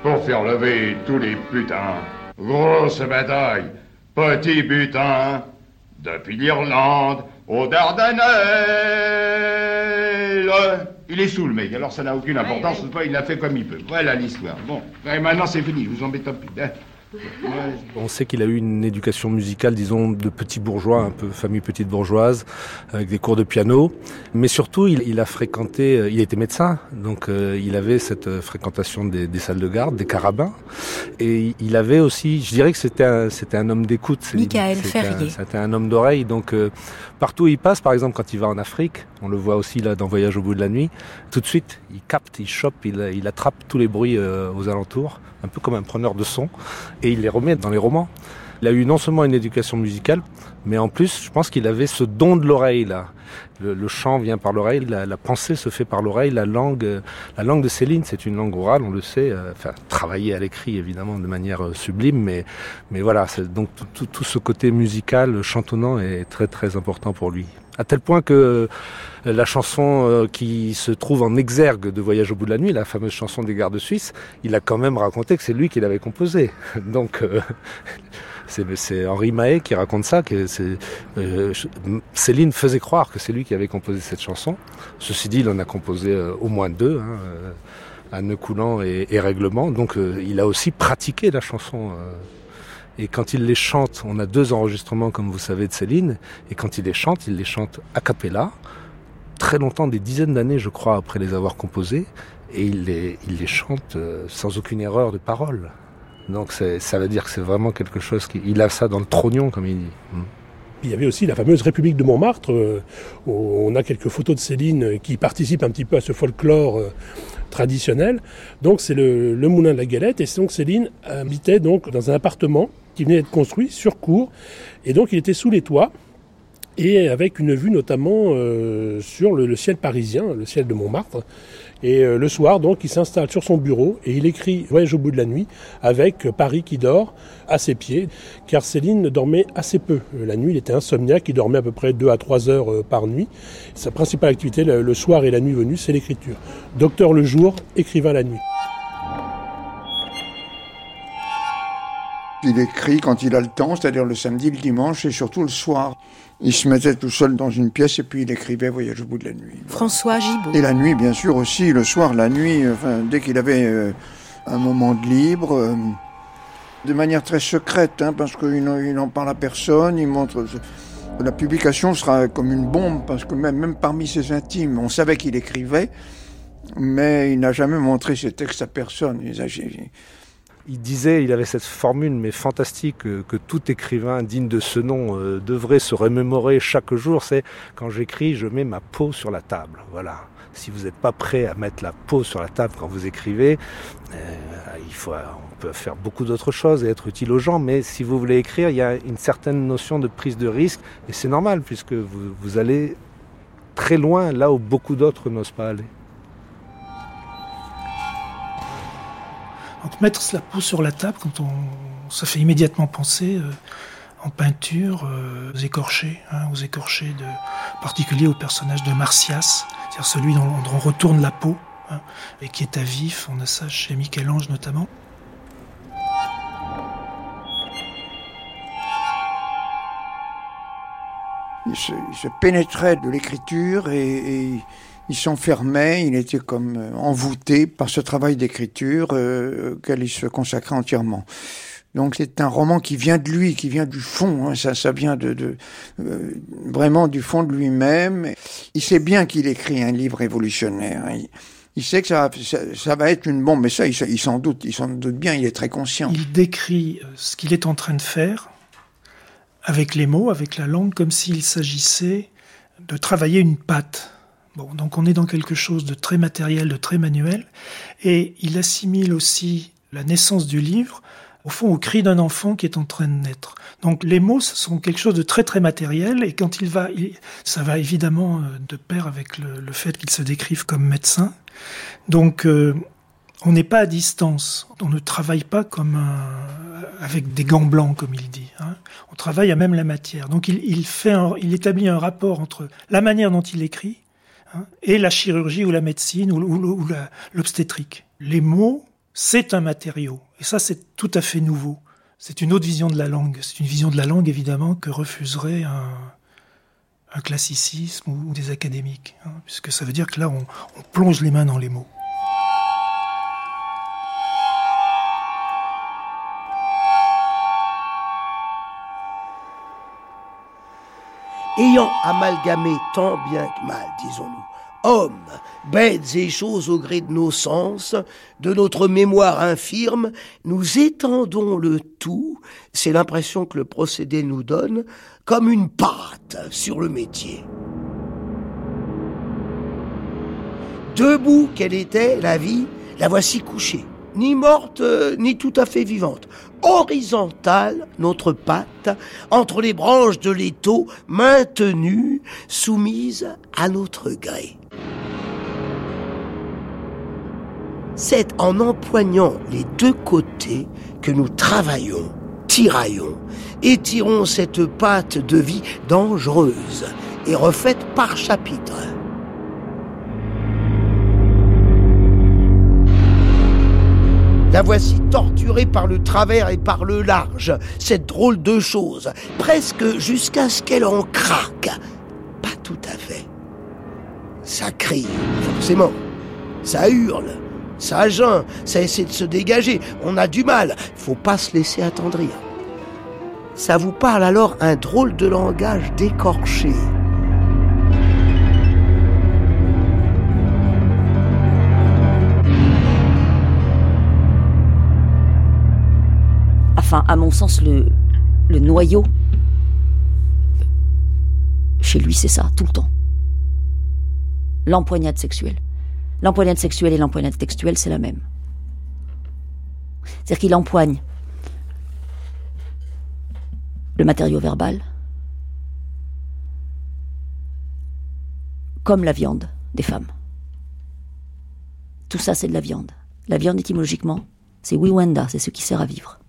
pour faire lever tous les putains. Grosse bataille, petit butin, depuis l'Irlande aux Dardanelles. Il est sous le mec, alors ça n'a aucune importance, il l'a fait comme il peut. Voilà l'histoire. Bon, et maintenant c'est fini, je vous embête plus. On sait qu'il a eu une éducation musicale, disons, de petit bourgeois, un peu famille petite bourgeoise, avec des cours de piano. Mais surtout, il, a fréquenté, euh, il était médecin, donc euh, il avait cette euh, fréquentation des, salles de garde, des carabins. Et il avait aussi, je dirais que c'était un, c'était un homme d'écoute. Michael Ferrier. C'était un, homme d'oreille. Donc partout où il passe, par exemple, quand il va en Afrique, on le voit aussi là dans Voyage au bout de la nuit, tout de suite, il capte, il chope, il, attrape tous les bruits aux alentours un peu comme un preneur de son, et il les remet dans les romans. Il a eu non seulement une éducation musicale, mais en plus, je pense qu'il avait ce don de l'oreille là. Le, chant vient par l'oreille, la, pensée se fait par l'oreille, la langue, la langue de Céline, c'est une langue orale, on le sait. Euh, enfin, travailler à l'écrit évidemment de manière euh, sublime, mais mais voilà, donc tout, ce côté musical, chantonnant est très très important pour lui. À tel point que euh, la chanson qui se trouve en exergue de Voyage au bout de la nuit, la fameuse chanson des gardes suisses, il a quand même raconté que c'est lui qui l'avait composée. Donc c'est Henri Mahé qui raconte ça, que euh, Céline faisait croire que c'est lui qui avait composé cette chanson. Ceci dit, il en a composé euh, au moins deux, hein, euh, Nœud coulant et, Règlement, donc il a aussi pratiqué la chanson. Et quand il les chante, on a deux enregistrements, comme vous savez, de Céline, et quand il les chante, il les chante a cappella, très longtemps, des dizaines d'années, je crois, après les avoir composés, et il les, il les chante sans aucune erreur de parole. Donc ça veut dire que c'est vraiment quelque chose qui... Il a ça dans le trognon, comme il dit. Hmm. Il y avait aussi la fameuse République de Montmartre, euh, où on a quelques photos de Céline qui participent un petit peu à ce folklore euh, traditionnel. Donc c'est le, moulin de la Galette, et donc Céline habitait donc dans un appartement qui venait d'être construit sur cour, et donc il était sous les toits, et avec une vue notamment euh, sur le, ciel parisien, le ciel de Montmartre. Et euh, le soir, donc, il s'installe sur son bureau et il écrit Voyage au bout de la nuit avec Paris qui dort à ses pieds, car Céline dormait assez peu. Euh, la nuit, il était insomniaque, il dormait à peu près 2 à 3 heures par nuit. Sa principale activité, le soir et la nuit venue, c'est l'écriture. Docteur le jour, écrivain la nuit. Il écrit quand il a le temps, c'est-à-dire le samedi, le dimanche et surtout le soir. Il se mettait tout seul dans une pièce et puis il écrivait Voyage au bout de la nuit. François Gibault. Et la nuit, bien sûr aussi, le soir, la nuit, enfin, dès qu'il avait euh, un moment de libre, euh, de manière très secrète, hein, parce qu'il n'en parle à personne, il montre... La publication sera comme une bombe, parce que même, même parmi ses intimes, on savait qu'il écrivait, mais il n'a jamais montré ses textes à personne. Il il disait, il avait cette formule mais fantastique que, tout écrivain digne de ce nom euh, devrait se remémorer chaque jour, c'est quand j'écris, je mets ma peau sur la table. Voilà. Si vous n'êtes pas prêt à mettre la peau sur la table quand vous écrivez, euh, on peut faire beaucoup d'autres choses et être utile aux gens, mais si vous voulez écrire, il y a une certaine notion de prise de risque et c'est normal puisque vous allez très loin là où beaucoup d'autres n'osent pas aller. Donc mettre la peau sur la table, quand on, ça fait immédiatement penser euh, en peinture euh, aux écorchés, hein, aux écorchés de, particulier au personnage de Martias, c'est-à-dire celui dont, on retourne la peau hein, et qui est à vif. On a ça chez Michel-Ange notamment. il se, pénétrait de l'écriture et, il s'enfermait, il était comme euh, envoûté par ce travail d'écriture euh, auquel il se consacrait entièrement. Donc c'est un roman qui vient de lui, qui vient du fond, hein, ça, ça vient de, de euh, vraiment du fond de lui-même. Il sait bien qu'il écrit un livre révolutionnaire. Hein. Il, sait que ça, va être une bombe, mais ça, il, il s'en doute, il s'en doute bien, il est très conscient. Il décrit ce qu'il est en train de faire, avec les mots, avec la langue, comme s'il s'agissait de travailler une pâte. Donc on est dans quelque chose de très matériel, de très manuel, et il assimile aussi la naissance du livre, au fond, au cri d'un enfant qui est en train de naître. Donc les mots sont quelque chose de très très matériel, et quand il va, ça va évidemment euh, de pair avec le, fait qu'il se décrive comme médecin. Donc euh, on n'est pas à distance, on ne travaille pas comme avec des gants blancs, comme il dit. Hein. On travaille à même la matière. Donc il, fait il établit un rapport entre la manière dont il écrit hein, et la chirurgie ou la médecine ou, l'obstétrique. Les mots, c'est un matériau. Et ça, c'est tout à fait nouveau. C'est une autre vision de la langue. C'est une vision de la langue, évidemment, que refuserait un, classicisme ou, des académiques. Hein, puisque ça veut dire que là, on plonge les mains dans les mots. Ayant amalgamé tant bien que mal, disons-nous, hommes, bêtes et choses au gré de nos sens, de notre mémoire infirme, nous étendons le tout, c'est l'impression que le procédé nous donne, comme une pâte sur le métier. Debout qu'elle était, la vie, la voici couchée ni morte, euh, ni tout à fait vivante. Horizontale, notre patte, entre les branches de l'étau, maintenue, soumise à notre gré. C'est en empoignant les deux côtés que nous travaillons, tiraillons, étirons cette patte de vie dangereuse et refaite par chapitre. La voici torturée par le travers et par le large, cette drôle de chose, presque jusqu'à ce qu'elle en craque. Pas tout à fait. Ça crie, forcément. Ça hurle. Ça geint, ça essaie de se dégager. On a du mal. Faut pas se laisser attendrir. Ça vous parle alors un drôle de langage décorché. Enfin, à mon sens, le, noyau, chez lui, c'est ça, tout le temps. L'empoignade sexuelle. L'empoignade sexuelle et l'empoignade textuelle, c'est la même. C'est-à-dire qu'il empoigne le matériau verbal comme la viande des femmes. Tout ça, c'est de la viande. La viande, étymologiquement, c'est wiwenda, c'est ce qui sert à vivre.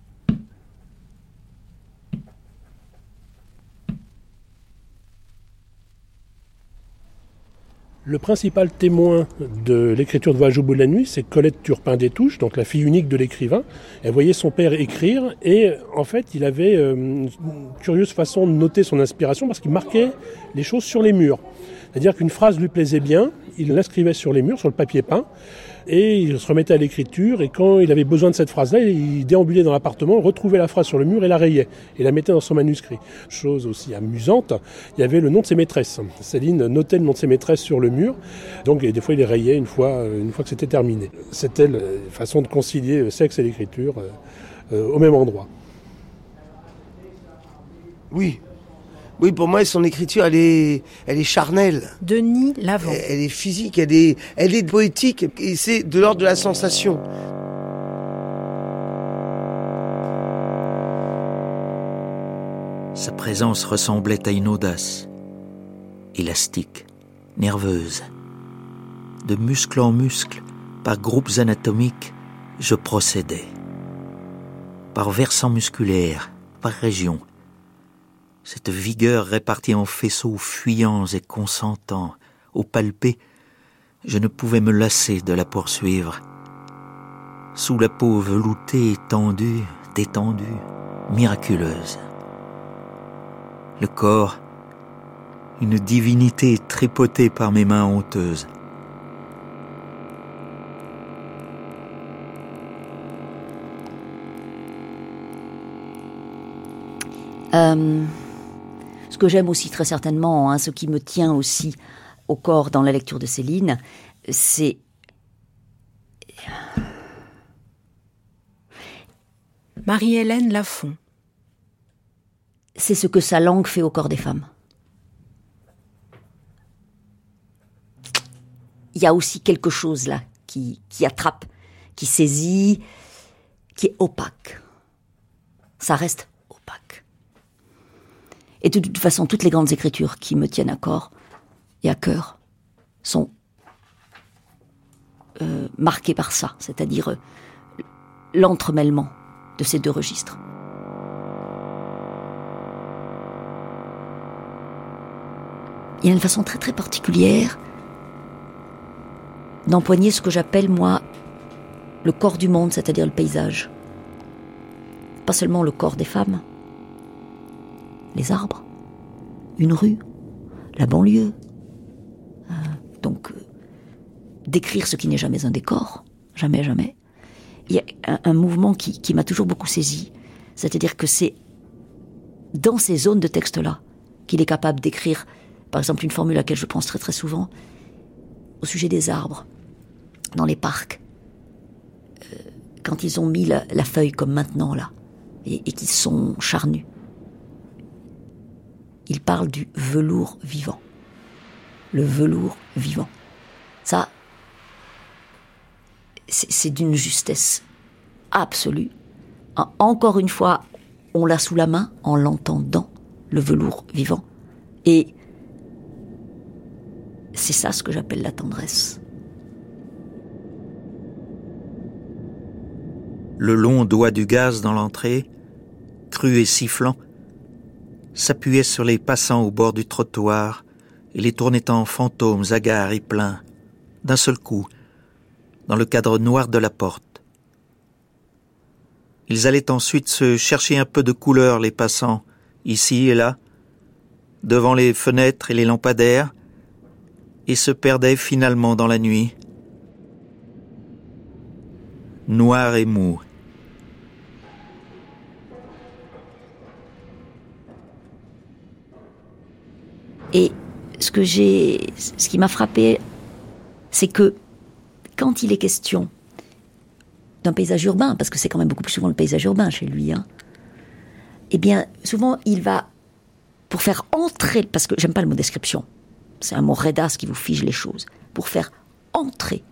Le principal témoin de l'écriture de Voyage au bout de la nuit, c'est Colette Turpin des Touches, donc la fille unique de l'écrivain. Elle voyait son père écrire et en fait, il avait euh, une curieuse façon de noter son inspiration parce qu'il marquait les choses sur les murs. C'est-à-dire qu'une phrase lui plaisait bien, il l'inscrivait sur les murs, sur le papier peint, et il se remettait à l'écriture, et quand il avait besoin de cette phrase-là, il déambulait dans l'appartement, retrouvait la phrase sur le mur et la rayait, et la mettait dans son manuscrit. Chose aussi amusante, il y avait le nom de ses maîtresses. Céline notait le nom de ses maîtresses sur le mur, donc des fois il les rayait une fois, une fois que c'était terminé. C'était la façon de concilier le sexe et l'écriture euh, au même endroit. Oui, oui, pour moi, son écriture, elle est, elle est charnelle. Denis Lavant. Elle, elle est physique, elle est, elle est poétique, et c'est de l'ordre de la sensation. Sa présence ressemblait à une audace, élastique, nerveuse. De muscle en muscle, par groupes anatomiques, je procédais. Par versant musculaire, par région, cette vigueur répartie en faisceaux fuyants et consentants, au palpé, je ne pouvais me lasser de la poursuivre. Sous la peau veloutée, tendue, détendue, miraculeuse. Le corps, une divinité tripotée par mes mains honteuses. Euh, que j'aime aussi très certainement, hein, ce qui me tient aussi au corps dans la lecture de Céline, c'est Marie-Hélène Lafont. C'est ce que sa langue fait au corps des femmes. Il y a aussi quelque chose là qui, qui attrape, qui saisit, qui est opaque. Ça reste opaque. Et de toute façon, toutes les grandes écritures qui me tiennent à corps et à cœur sont euh, marquées par ça, c'est-à-dire euh, l'entremêlement de ces deux registres. Il y a une façon très très particulière d'empoigner ce que j'appelle moi le corps du monde, c'est-à-dire le paysage. Pas seulement le corps des femmes, les arbres, une rue, la banlieue. Euh, donc, euh, décrire ce qui n'est jamais un décor, jamais, jamais. Il y a un, mouvement qui, m'a toujours beaucoup saisi, c'est-à-dire que c'est dans ces zones de texte-là qu'il est capable d'écrire, par exemple, une formule à laquelle je pense très très souvent, au sujet des arbres, dans les parcs, euh, quand ils ont mis la, feuille comme maintenant là, et qu'ils sont charnus. Il parle du velours vivant. Le velours vivant. Ça, c'est d'une justesse absolue. En- Encore une fois, on l'a sous la main en l'entendant, le velours vivant. Et c'est ça ce que j'appelle la tendresse. Le long doigt du gaz dans l'entrée, cru et sifflant, s'appuyait sur les passants au bord du trottoir et les tournait en fantômes hagards et pleins, d'un seul coup, dans le cadre noir de la porte. Ils allaient ensuite se chercher un peu de couleur, les passants, ici et là, devant les fenêtres et les lampadaires, et se perdaient finalement dans la nuit, noir et mou. Et ce que j'ai, ce qui m'a frappé, c'est que quand il est question d'un paysage urbain, parce que c'est quand même beaucoup plus souvent le paysage urbain chez lui, hein, eh bien, souvent, il va, pour faire entrer, parce que j'aime pas le mot description, c'est un mot redas qui vous fige les choses, pour faire entrer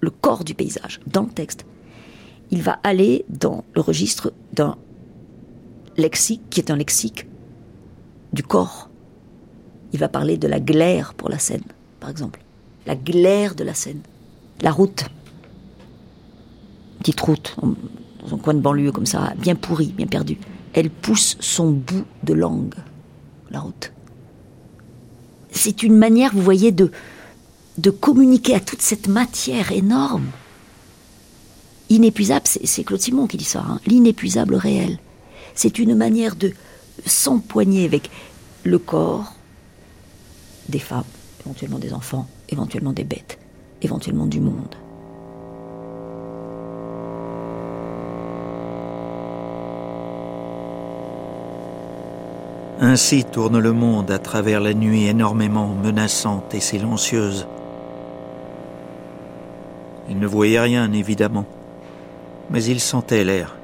le corps du paysage dans le texte, il va aller dans le registre d'un lexique qui est un lexique du corps. Il va parler de la glaire pour la Seine, par exemple. La glaire de la Seine. La route. Petite route, dans un coin de banlieue comme ça, bien pourrie, bien perdue. Elle pousse son bout de langue, la route. C'est une manière, vous voyez, de, de communiquer à toute cette matière énorme. Inépuisable, c'est Claude Simon qui dit ça, hein, l'inépuisable réel. C'est une manière de s'empoigner avec le corps des femmes, éventuellement des enfants, éventuellement des bêtes, éventuellement du monde. Ainsi tourne le monde à travers la nuit énormément menaçante et silencieuse. Il ne voyait rien, évidemment, mais il sentait l'air.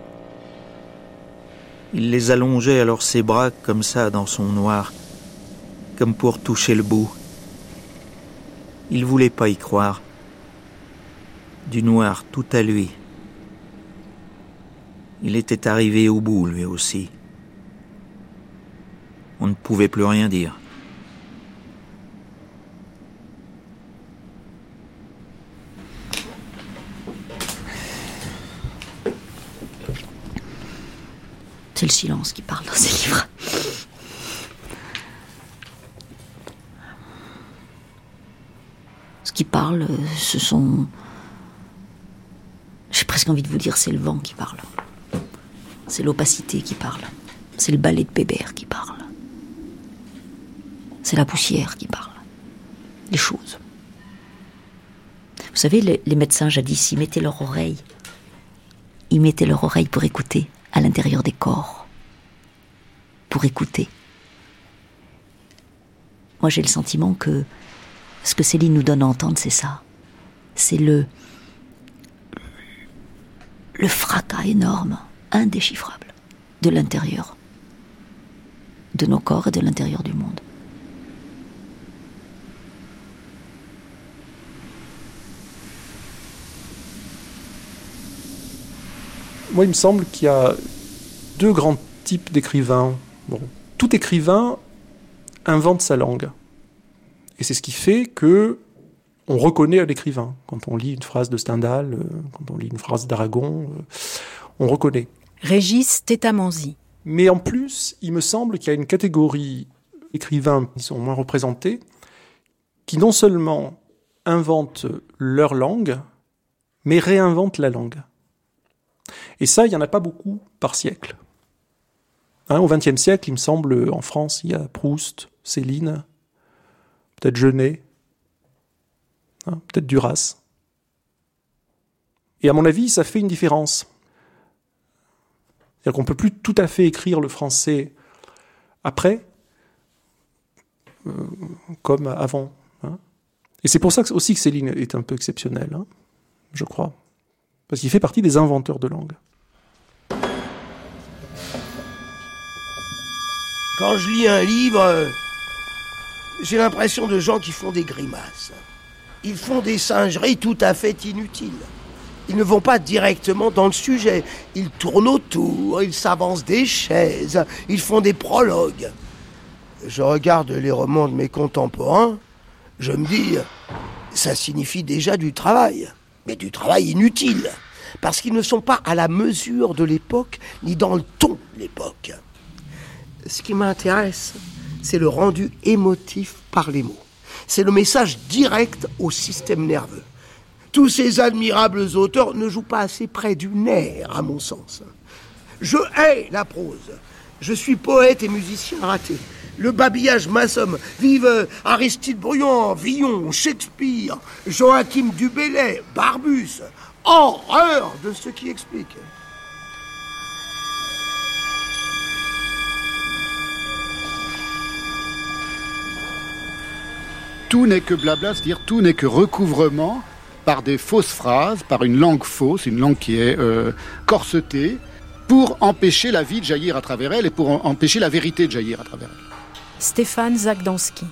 Il les allongeait alors ses bras comme ça dans son noir, comme pour toucher le bout. Il voulait pas y croire. Du noir tout à lui. Il était arrivé au bout, lui aussi. On ne pouvait plus rien dire. C'est le silence qui parle ces livres. Ce qui parle, euh, ce sont... J'ai presque envie de vous dire, c'est le vent qui parle. C'est l'opacité qui parle. C'est le balai de Pébert qui parle. C'est la poussière qui parle. Les choses. Vous savez, les, les médecins jadis, ils mettaient leur oreille. Ils mettaient leur oreille pour écouter à l'intérieur des corps. Pour écouter. Moi, j'ai le sentiment que ce que Céline nous donne à entendre, c'est ça. C'est le. le fracas énorme, indéchiffrable, de l'intérieur. De nos corps et de l'intérieur du monde. Moi, il me semble qu'il y a deux grands types d'écrivains. Tout écrivain invente sa langue. Et c'est ce qui fait que on reconnaît l'écrivain. Quand on lit une phrase de Stendhal, euh, quand on lit une phrase d'Aragon, euh, on reconnaît. Régis Tétamanzi. Mais en plus, il me semble qu'il y a une catégorie d'écrivains qui sont moins représentés, qui non seulement inventent leur langue, mais réinventent la langue. Et ça, il n'y en a pas beaucoup par siècle. Hein, au XXe siècle, il me semble, en France, il y a Proust, Céline, peut-être Genet, hein, peut-être Duras. Et à mon avis, ça fait une différence. C'est-à-dire qu'on ne peut plus tout à fait écrire le français après, euh, comme avant. Hein. Et c'est pour ça aussi que Céline est un peu exceptionnelle, hein, je crois. Parce qu'il fait partie des inventeurs de langue. Quand je lis un livre, j'ai l'impression de gens qui font des grimaces. Ils font des singeries tout à fait inutiles. Ils ne vont pas directement dans le sujet. Ils tournent autour, ils s'avancent des chaises, ils font des prologues. Je regarde les romans de mes contemporains, je me dis, ça signifie déjà du travail, mais du travail inutile, parce qu'ils ne sont pas à la mesure de l'époque, ni dans le ton de l'époque. Ce qui m'intéresse, c'est le rendu émotif par les mots. C'est le message direct au système nerveux. Tous ces admirables auteurs ne jouent pas assez près du nerf, à mon sens. Je hais la prose. Je suis poète et musicien raté. Le babillage m'assomme. Vive Aristide Bruand, Villon, Shakespeare, Joachim Dubélé, Barbus. Horreur de ce qui explique. Tout n'est que blabla, c'est-à-dire tout n'est que recouvrement par des fausses phrases, par une langue fausse, une langue qui est euh, corsetée, pour empêcher la vie de jaillir à travers elle et pour empêcher la vérité de jaillir à travers elle. Stéphane Zagdanski.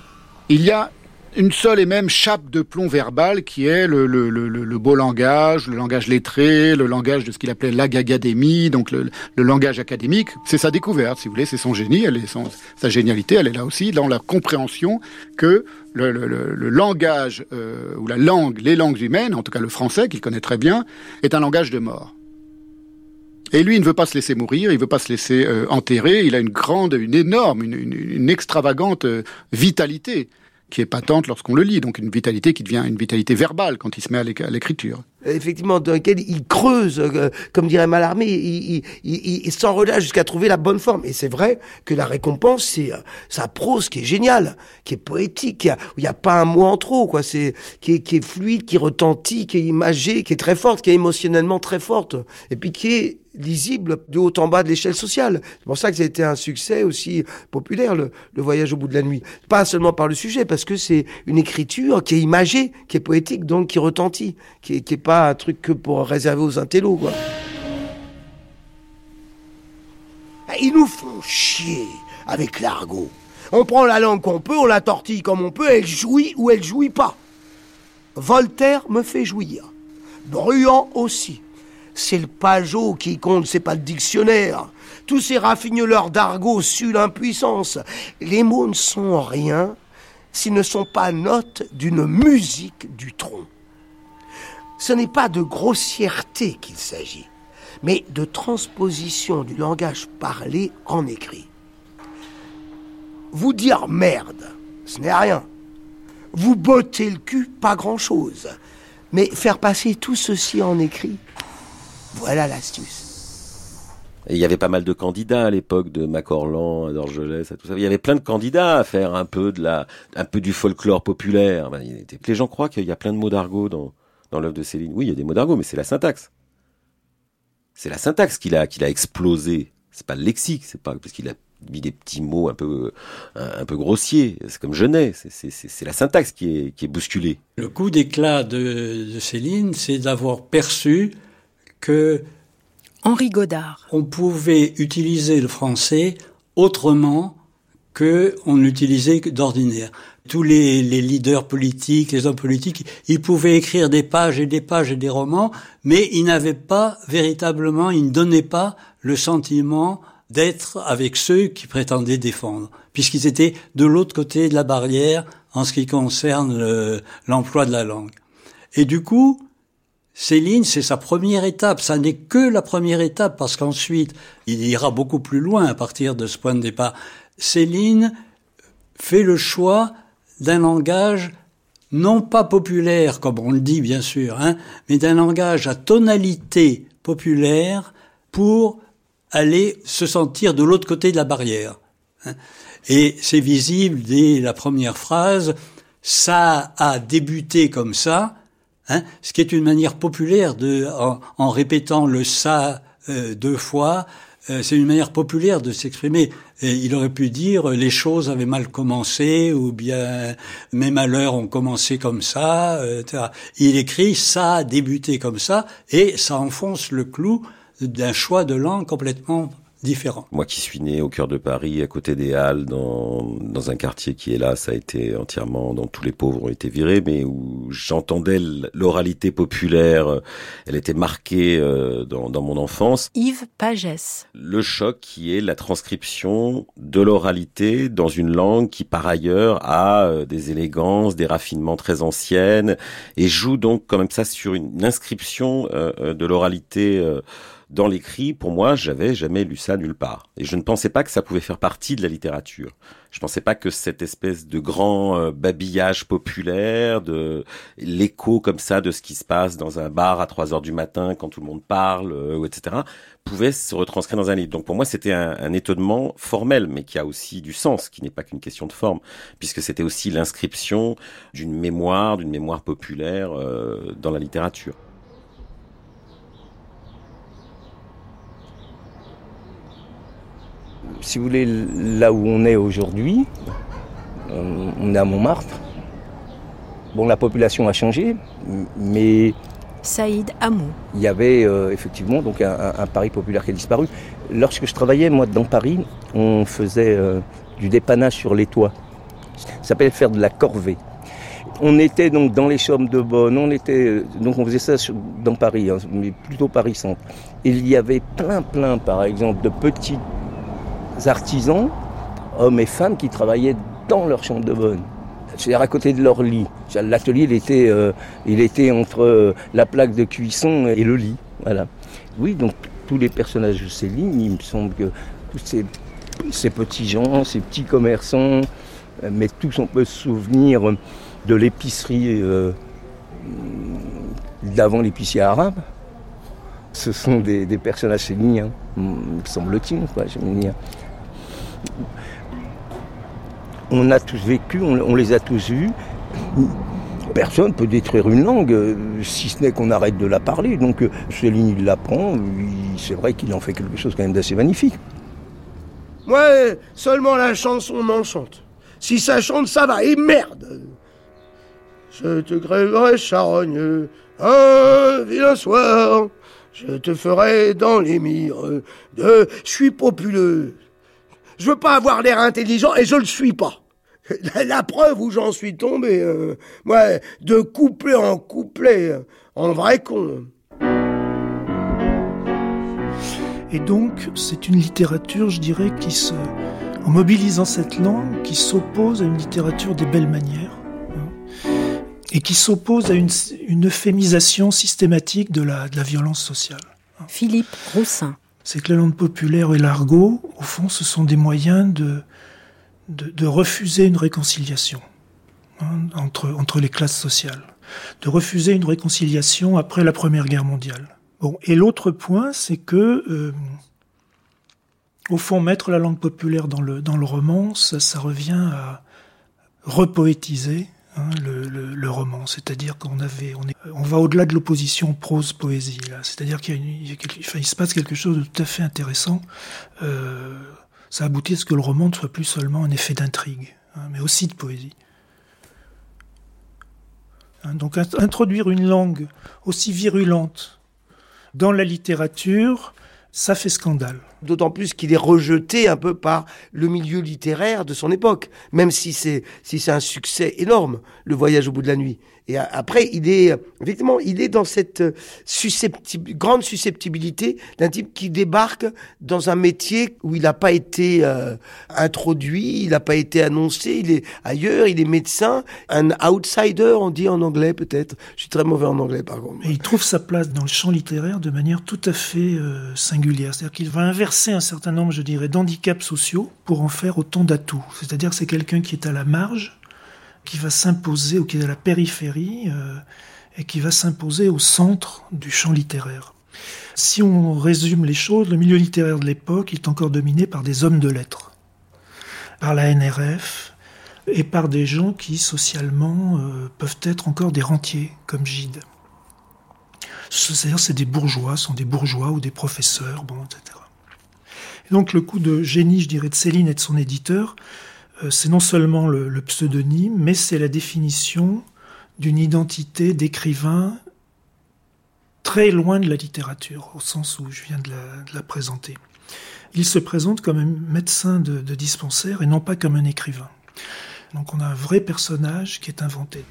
Il y a une seule et même chape de plomb verbal qui est le, le, le, le, beau langage, le langage lettré, le langage de ce qu'il appelait l'agagadémie, donc le, langage académique. C'est sa découverte, si vous voulez, c'est son génie, elle est son, sa génialité, elle est là aussi dans la compréhension que le, langage euh, ou la langue, les langues humaines, en tout cas le français qu'il connaît très bien, est un langage de mort. Et lui, il ne veut pas se laisser mourir, il ne veut pas se laisser euh, enterrer. Il a une grande, une énorme, une, extravagante euh, vitalité qui est patente lorsqu'on le lit, donc une vitalité qui devient une vitalité verbale quand il se met à l'écriture. Effectivement, dans lequel il creuse, euh, comme dirait Mallarmé, il, il, il, jusqu'à trouver la bonne forme. Et c'est vrai que la récompense, c'est euh, sa prose qui est géniale, qui est poétique, où il n'y a pas un mot en trop, quoi. C'est qui est, qui est fluide, qui retentit, qui est imagé, qui est très forte, qui est émotionnellement très forte, et puis qui est lisible de haut en bas de l'échelle sociale. C'est pour ça que ça a été un succès aussi populaire, le, voyage au bout de la nuit. Pas seulement par le sujet, parce que c'est une écriture qui est imagée, qui est poétique, donc qui retentit, qui est, qui est pas un truc que pour réserver aux intellos, quoi. Ils nous font chier avec l'argot. On prend la langue qu'on peut, on la tortille comme on peut, elle jouit ou elle jouit pas. Voltaire me fait jouir. Bruant aussi c'est le pajot qui compte, c'est pas le dictionnaire. Tous ces raffineleurs d'argot suent l'impuissance. Les mots ne sont rien s'ils ne sont pas notes d'une musique du tronc. Ce n'est pas de grossièreté qu'il s'agit, mais de transposition du langage parlé en écrit. Vous dire merde, ce n'est rien. Vous botter le cul, pas grand-chose. Mais faire passer tout ceci en écrit, voilà l'astuce. Et il y avait pas mal de candidats à l'époque de Macorlan, d'Orgelès, tout ça. Il y avait plein de candidats à faire un peu de la, un peu du folklore populaire. Ben, les gens croient qu'il y a plein de mots d'argot dans, dans l'œuvre de Céline. Oui, il y a des mots d'argot, mais c'est la syntaxe. C'est la syntaxe qu'il a, qu'il a explosé. C'est pas le lexique, c'est pas parce qu'il a mis des petits mots un peu, un, peu grossiers. C'est comme Genet. C'est la syntaxe qui est, qui est bousculée. Le coup d'éclat de, de Céline, c'est d'avoir perçu que Henri Godard. On pouvait utiliser le français autrement que on l'utilisait d'ordinaire. Tous les, les, leaders politiques, les hommes politiques, ils pouvaient écrire des pages et des pages et des romans, mais ils n'avaient pas véritablement, ils ne donnaient pas le sentiment d'être avec ceux qui prétendaient défendre, puisqu'ils étaient de l'autre côté de la barrière en ce qui concerne l'emploi de la langue. Et du coup, Céline, c'est sa première étape. Ça n'est que la première étape parce qu'ensuite, il ira beaucoup plus loin à partir de ce point de départ. Céline fait le choix d'un langage non pas populaire, comme on le dit bien sûr, hein, mais d'un langage à tonalité populaire pour aller se sentir de l'autre côté de la barrière. Hein. Et c'est visible dès la première phrase, ça a débuté comme ça, Hein, ce qui est une manière populaire de, en, répétant le ça euh, deux fois, euh, c'est une manière populaire de s'exprimer. il aurait pu dire les choses avaient mal commencé ou bien mes malheurs ont commencé comme ça. Euh, etc. Il écrit ça a débuté comme ça et ça enfonce le clou d'un choix de langue complètement différent. Moi qui suis né au cœur de Paris, à côté des Halles, dans, dans un quartier qui est là, ça a été entièrement, dont tous les pauvres ont été virés, mais où j'entendais l'oralité populaire, euh, elle était marquée euh, dans, dans mon enfance. Yves Pagès. Le choc qui est la transcription de l'oralité dans une langue qui par ailleurs a euh, des élégances, des raffinements très anciennes, et joue donc quand même ça sur une inscription de l'oralité dans l'écrit, pour moi, j'avais jamais lu ça nulle part. Et je ne pensais pas que ça pouvait faire partie de la littérature. Je pensais pas que cette espèce de grand euh, babillage populaire, de l'écho comme ça de ce qui se passe dans un bar à 3 heures du matin quand tout le monde parle, euh, etc., pouvait se retranscrire dans un livre. Donc pour moi, c'était un, un, étonnement formel, mais qui a aussi du sens, qui n'est pas qu'une question de forme, puisque c'était aussi l'inscription d'une mémoire, d'une mémoire populaire euh, dans la littérature. Si vous voulez, là où on est aujourd'hui, on est à Montmartre. Bon, la population a changé, mais Saïd Hamou. Il y avait euh, effectivement donc un, Paris populaire qui a disparu. Lorsque je travaillais moi dans Paris, on faisait euh, du dépannage sur les toits. Ça s'appelait faire de la corvée. On était donc dans les chambres de bonne, on était euh, donc on faisait ça dans Paris, hein, mais plutôt Paris centre. Il y avait plein plein par exemple de petits artisans, hommes et femmes, qui travaillaient dans leur chambre de bonne. C'est-à-dire à côté de leur lit. L'atelier, il était, euh, il était entre euh, la plaque de cuisson et le lit. Voilà. Oui, donc tous les personnages de ces lignes, il me semble que tous ces, petits gens, ces petits commerçants, euh, mais tous on peut se souvenir de l'épicerie d'avant l'épicier arabe. Ce sont des, personnages céliniens, me semble-t-il, quoi, je veux dire on a tous vécu, on, les a tous vus. Personne ne peut détruire une langue, euh, si ce n'est qu'on arrête de la parler. Donc euh, Céline, il l'apprend, c'est vrai qu'il en fait quelque chose quand même d'assez magnifique. Ouais, seulement la chanson m'enchante. Si ça chante, ça va, et merde Je te grèverai charogne, un vilain soir, je te ferai dans les mires de... Je suis populeux, je veux pas avoir l'air intelligent et je le suis pas. La, preuve où j'en suis tombé, euh, ouais, de couplet en couplet, euh, en vrai con. Et donc, c'est une littérature, je dirais, qui se, en mobilisant cette langue, qui s'oppose à une littérature des belles manières, hein, et qui s'oppose à une, euphémisation systématique de la, de la violence sociale. Philippe Roussin c'est que la langue populaire et l'argot, au fond, ce sont des moyens de, de, refuser une réconciliation hein, entre, entre les classes sociales, de refuser une réconciliation après la Première Guerre mondiale. Bon, et l'autre point, c'est que euh, Au fond, mettre la langue populaire dans le, dans le roman, ça, ça revient à repoétiser hein, le, roman. C'est-à-dire qu'on avait, on, va au-delà de l'opposition prose-poésie. C'est-à-dire qu'il se passe quelque chose de tout à fait intéressant. Euh, ça aboutit à ce que le roman ne soit plus seulement un effet d'intrigue, hein, mais aussi de poésie. Hein, donc introduire une langue aussi virulente dans la littérature, ça fait scandale. D'autant plus qu'il est rejeté un peu par le milieu littéraire de son époque, même si c'est si un succès énorme, le voyage au bout de la nuit. Et après, il est effectivement, il est dans cette susceptib grande susceptibilité d'un type qui débarque dans un métier où il n'a pas été euh, introduit, il n'a pas été annoncé, il est ailleurs, il est médecin, un outsider, on dit en anglais peut-être. Je suis très mauvais en anglais par contre. Et il trouve sa place dans le champ littéraire de manière tout à fait euh, singulière, c'est-à-dire qu'il va inverser un certain nombre, je dirais, d'handicaps sociaux pour en faire autant d'atouts. C'est-à-dire que c'est quelqu'un qui est à la marge qui va s'imposer ou qui est à la périphérie euh, et qui va s'imposer au centre du champ littéraire. Si on résume les choses, le milieu littéraire de l'époque est encore dominé par des hommes de lettres, par la NRF et par des gens qui socialement euh, peuvent être encore des rentiers, comme Gide. C'est-à-dire c'est des bourgeois, sont des bourgeois ou des professeurs, bon, etc. Et donc le coup de génie, je dirais, de Céline et de son éditeur, c'est non seulement le, pseudonyme, mais c'est la définition d'une identité d'écrivain très loin de la littérature, au sens où je viens de la, présenter. Il se présente comme un médecin de, de, dispensaire et non pas comme un écrivain. Donc on a un vrai personnage qui est inventé.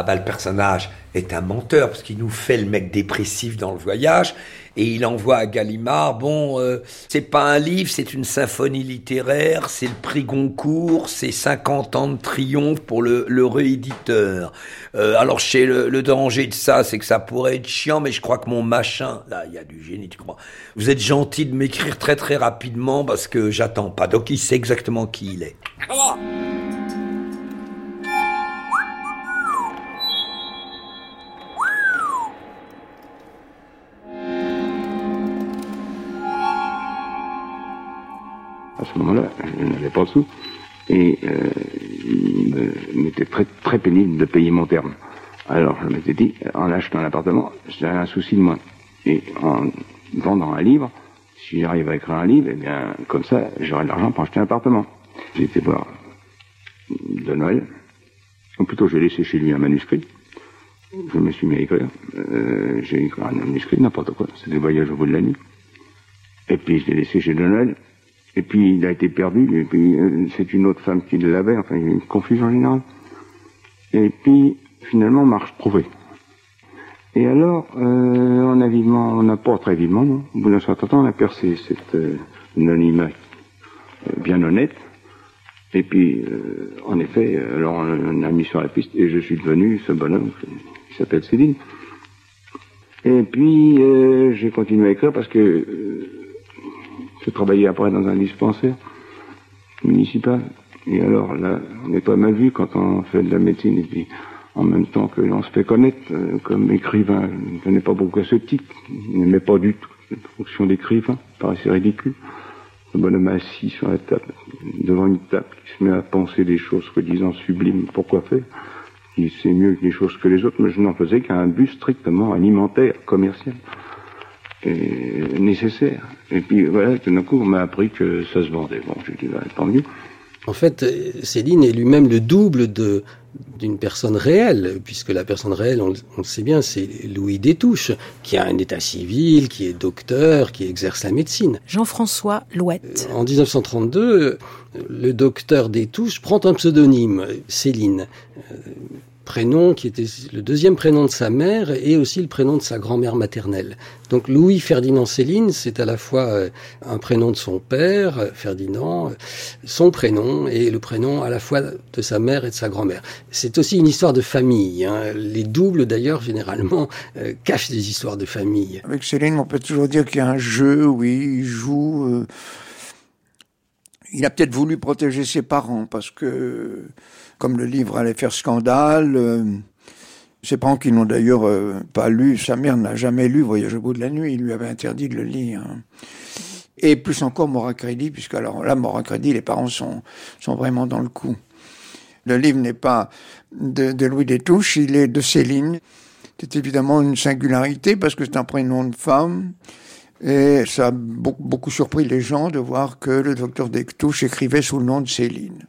Ah bah le personnage est un menteur parce qu'il nous fait le mec dépressif dans le voyage et il envoie à Gallimard, bon, euh, c'est pas un livre, c'est une symphonie littéraire, c'est le prix Goncourt, c'est 50 ans de triomphe pour le, rééditeur. Euh, alors, chez le, le, danger de ça, c'est que ça pourrait être chiant, mais je crois que mon machin, là, il y a du génie, tu crois. Vous êtes gentil de m'écrire très très rapidement parce que j'attends pas. Donc, il sait exactement qui il est. Oh À ce moment-là, je n'avais pas de sous. Et euh, il m'était très, très pénible de payer mon terme. Alors je m'étais dit, en achetant un appartement, j'avais un souci de moins. Et en vendant un livre, si j'arrive à écrire un livre, eh bien, comme ça, j'aurai de l'argent pour acheter un appartement. J'ai été voir de Noël. Ou plutôt, j'ai laissé chez lui un manuscrit. Je me suis mis à écrire. Euh, j'ai écrit un manuscrit, n'importe quoi. C'était Voyage au bout de la nuit. Et puis, je l'ai laissé chez de Noël. Et puis il a été perdu, et puis euh, c'est une autre femme qui l'avait, enfin il y a une confusion générale. Et puis finalement on m'a retrouvé. Et alors, euh, on a vivement, on n'a pas très vivement, non au bout d'un certain temps, on a percé cet euh, anonymat euh, bien honnête. Et puis, euh, en effet, alors on, on, a mis sur la piste, et je suis devenu ce bonhomme qui s'appelle Céline. Et puis, j'ai continué à écrire parce que je travaillais après dans un dispensaire municipal. Et alors là, on n'est pas mal vu quand on fait de la médecine et puis en même temps que l'on se fait connaître euh, comme écrivain. Je ne tenais pas beaucoup à ce titre. Je n'aimais pas du tout la fonction d'écrivain. Paraissait ridicule. Le bonhomme assis sur la table, devant une table, qui se met à penser des choses soi-disant sublimes. Pourquoi faire? Il sait mieux les choses que les autres, mais je n'en faisais qu'un but strictement alimentaire, commercial nécessaire. Et puis voilà, tout d'un coup, on m'a appris que ça se vendait. Bon, j'ai dit, bah, tant mieux. En fait, Céline est lui-même le double de d'une personne réelle, puisque la personne réelle, on, on le sait bien, c'est Louis Détouche, qui a un état civil, qui est docteur, qui exerce la médecine. Jean-François Louette. En 1932, le docteur Détouche prend un pseudonyme, Céline prénom qui était le deuxième prénom de sa mère et aussi le prénom de sa grand-mère maternelle. Donc Louis Ferdinand Céline, c'est à la fois euh, un prénom de son père, euh, Ferdinand, euh, son prénom et le prénom à la fois de sa mère et de sa grand-mère. C'est aussi une histoire de famille. Hein. Les doubles d'ailleurs généralement cachent des histoires de famille. Avec Céline, on peut toujours dire qu'il y a un jeu, oui, il joue. Il a peut-être voulu protéger ses parents parce que comme le livre allait faire scandale. Euh, ses parents qui n'ont d'ailleurs euh, pas lu, sa mère n'a jamais lu Voyage au bout de la nuit, il lui avait interdit de le lire. Et plus encore Morin Crédit, puisque alors là, Morin Crédit, les parents sont, vraiment dans le coup. Le livre n'est pas de, Louis Détouche, il est de Céline. C'est évidemment une singularité parce que c'est un prénom de femme. Et ça a beaucoup, beaucoup surpris les gens de voir que le docteur Détouche écrivait sous le nom de Céline.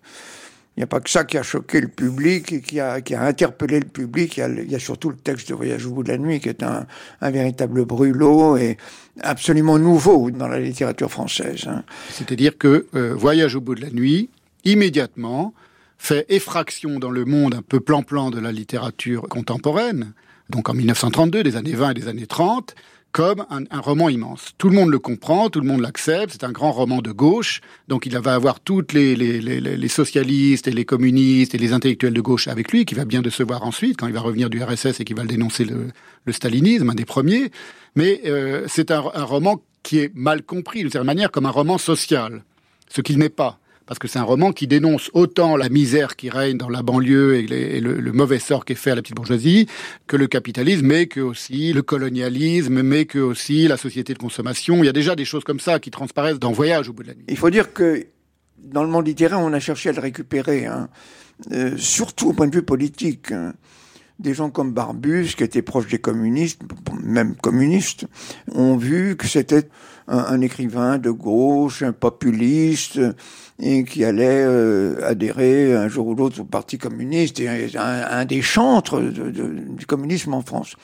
Il n'y a pas que ça qui a choqué le public et qui a, qui a interpellé le public. Il y, a, surtout le texte de Voyage au bout de la nuit qui est un, un véritable brûlot et absolument nouveau dans la littérature française. Hein. C'est-à-dire que euh, Voyage au bout de la nuit, immédiatement, fait effraction dans le monde un peu plan-plan de la littérature contemporaine, donc en 1932, des années 20 et des années 30, comme un, un, roman immense. Tout le monde le comprend, tout le monde l'accepte, c'est un grand roman de gauche, donc il va avoir toutes les, les, les, les, socialistes et les communistes et les intellectuels de gauche avec lui, qui va bien décevoir ensuite quand il va revenir du RSS et qui va le dénoncer le, le stalinisme, un des premiers. Mais euh, c'est un, un roman qui est mal compris d'une certaine manière comme un roman social, ce qu'il n'est pas parce que c'est un roman qui dénonce autant la misère qui règne dans la banlieue et, le, mauvais sort qui est fait à la petite bourgeoisie que le capitalisme, mais que aussi le colonialisme, mais que aussi la société de consommation. Il y a déjà des choses comme ça qui transparaissent dans Voyage au bout de la nuit. Il faut dire que dans le monde littéraire, on a cherché à le récupérer, hein, euh, surtout au point de vue politique. Hein des gens comme Barbus, qui étaient proches des communistes, même communistes, ont vu que c'était un, écrivain de gauche, un populiste, et qui allait euh, adhérer un jour ou l'autre au Parti communiste, et un, des chantres du communisme en France.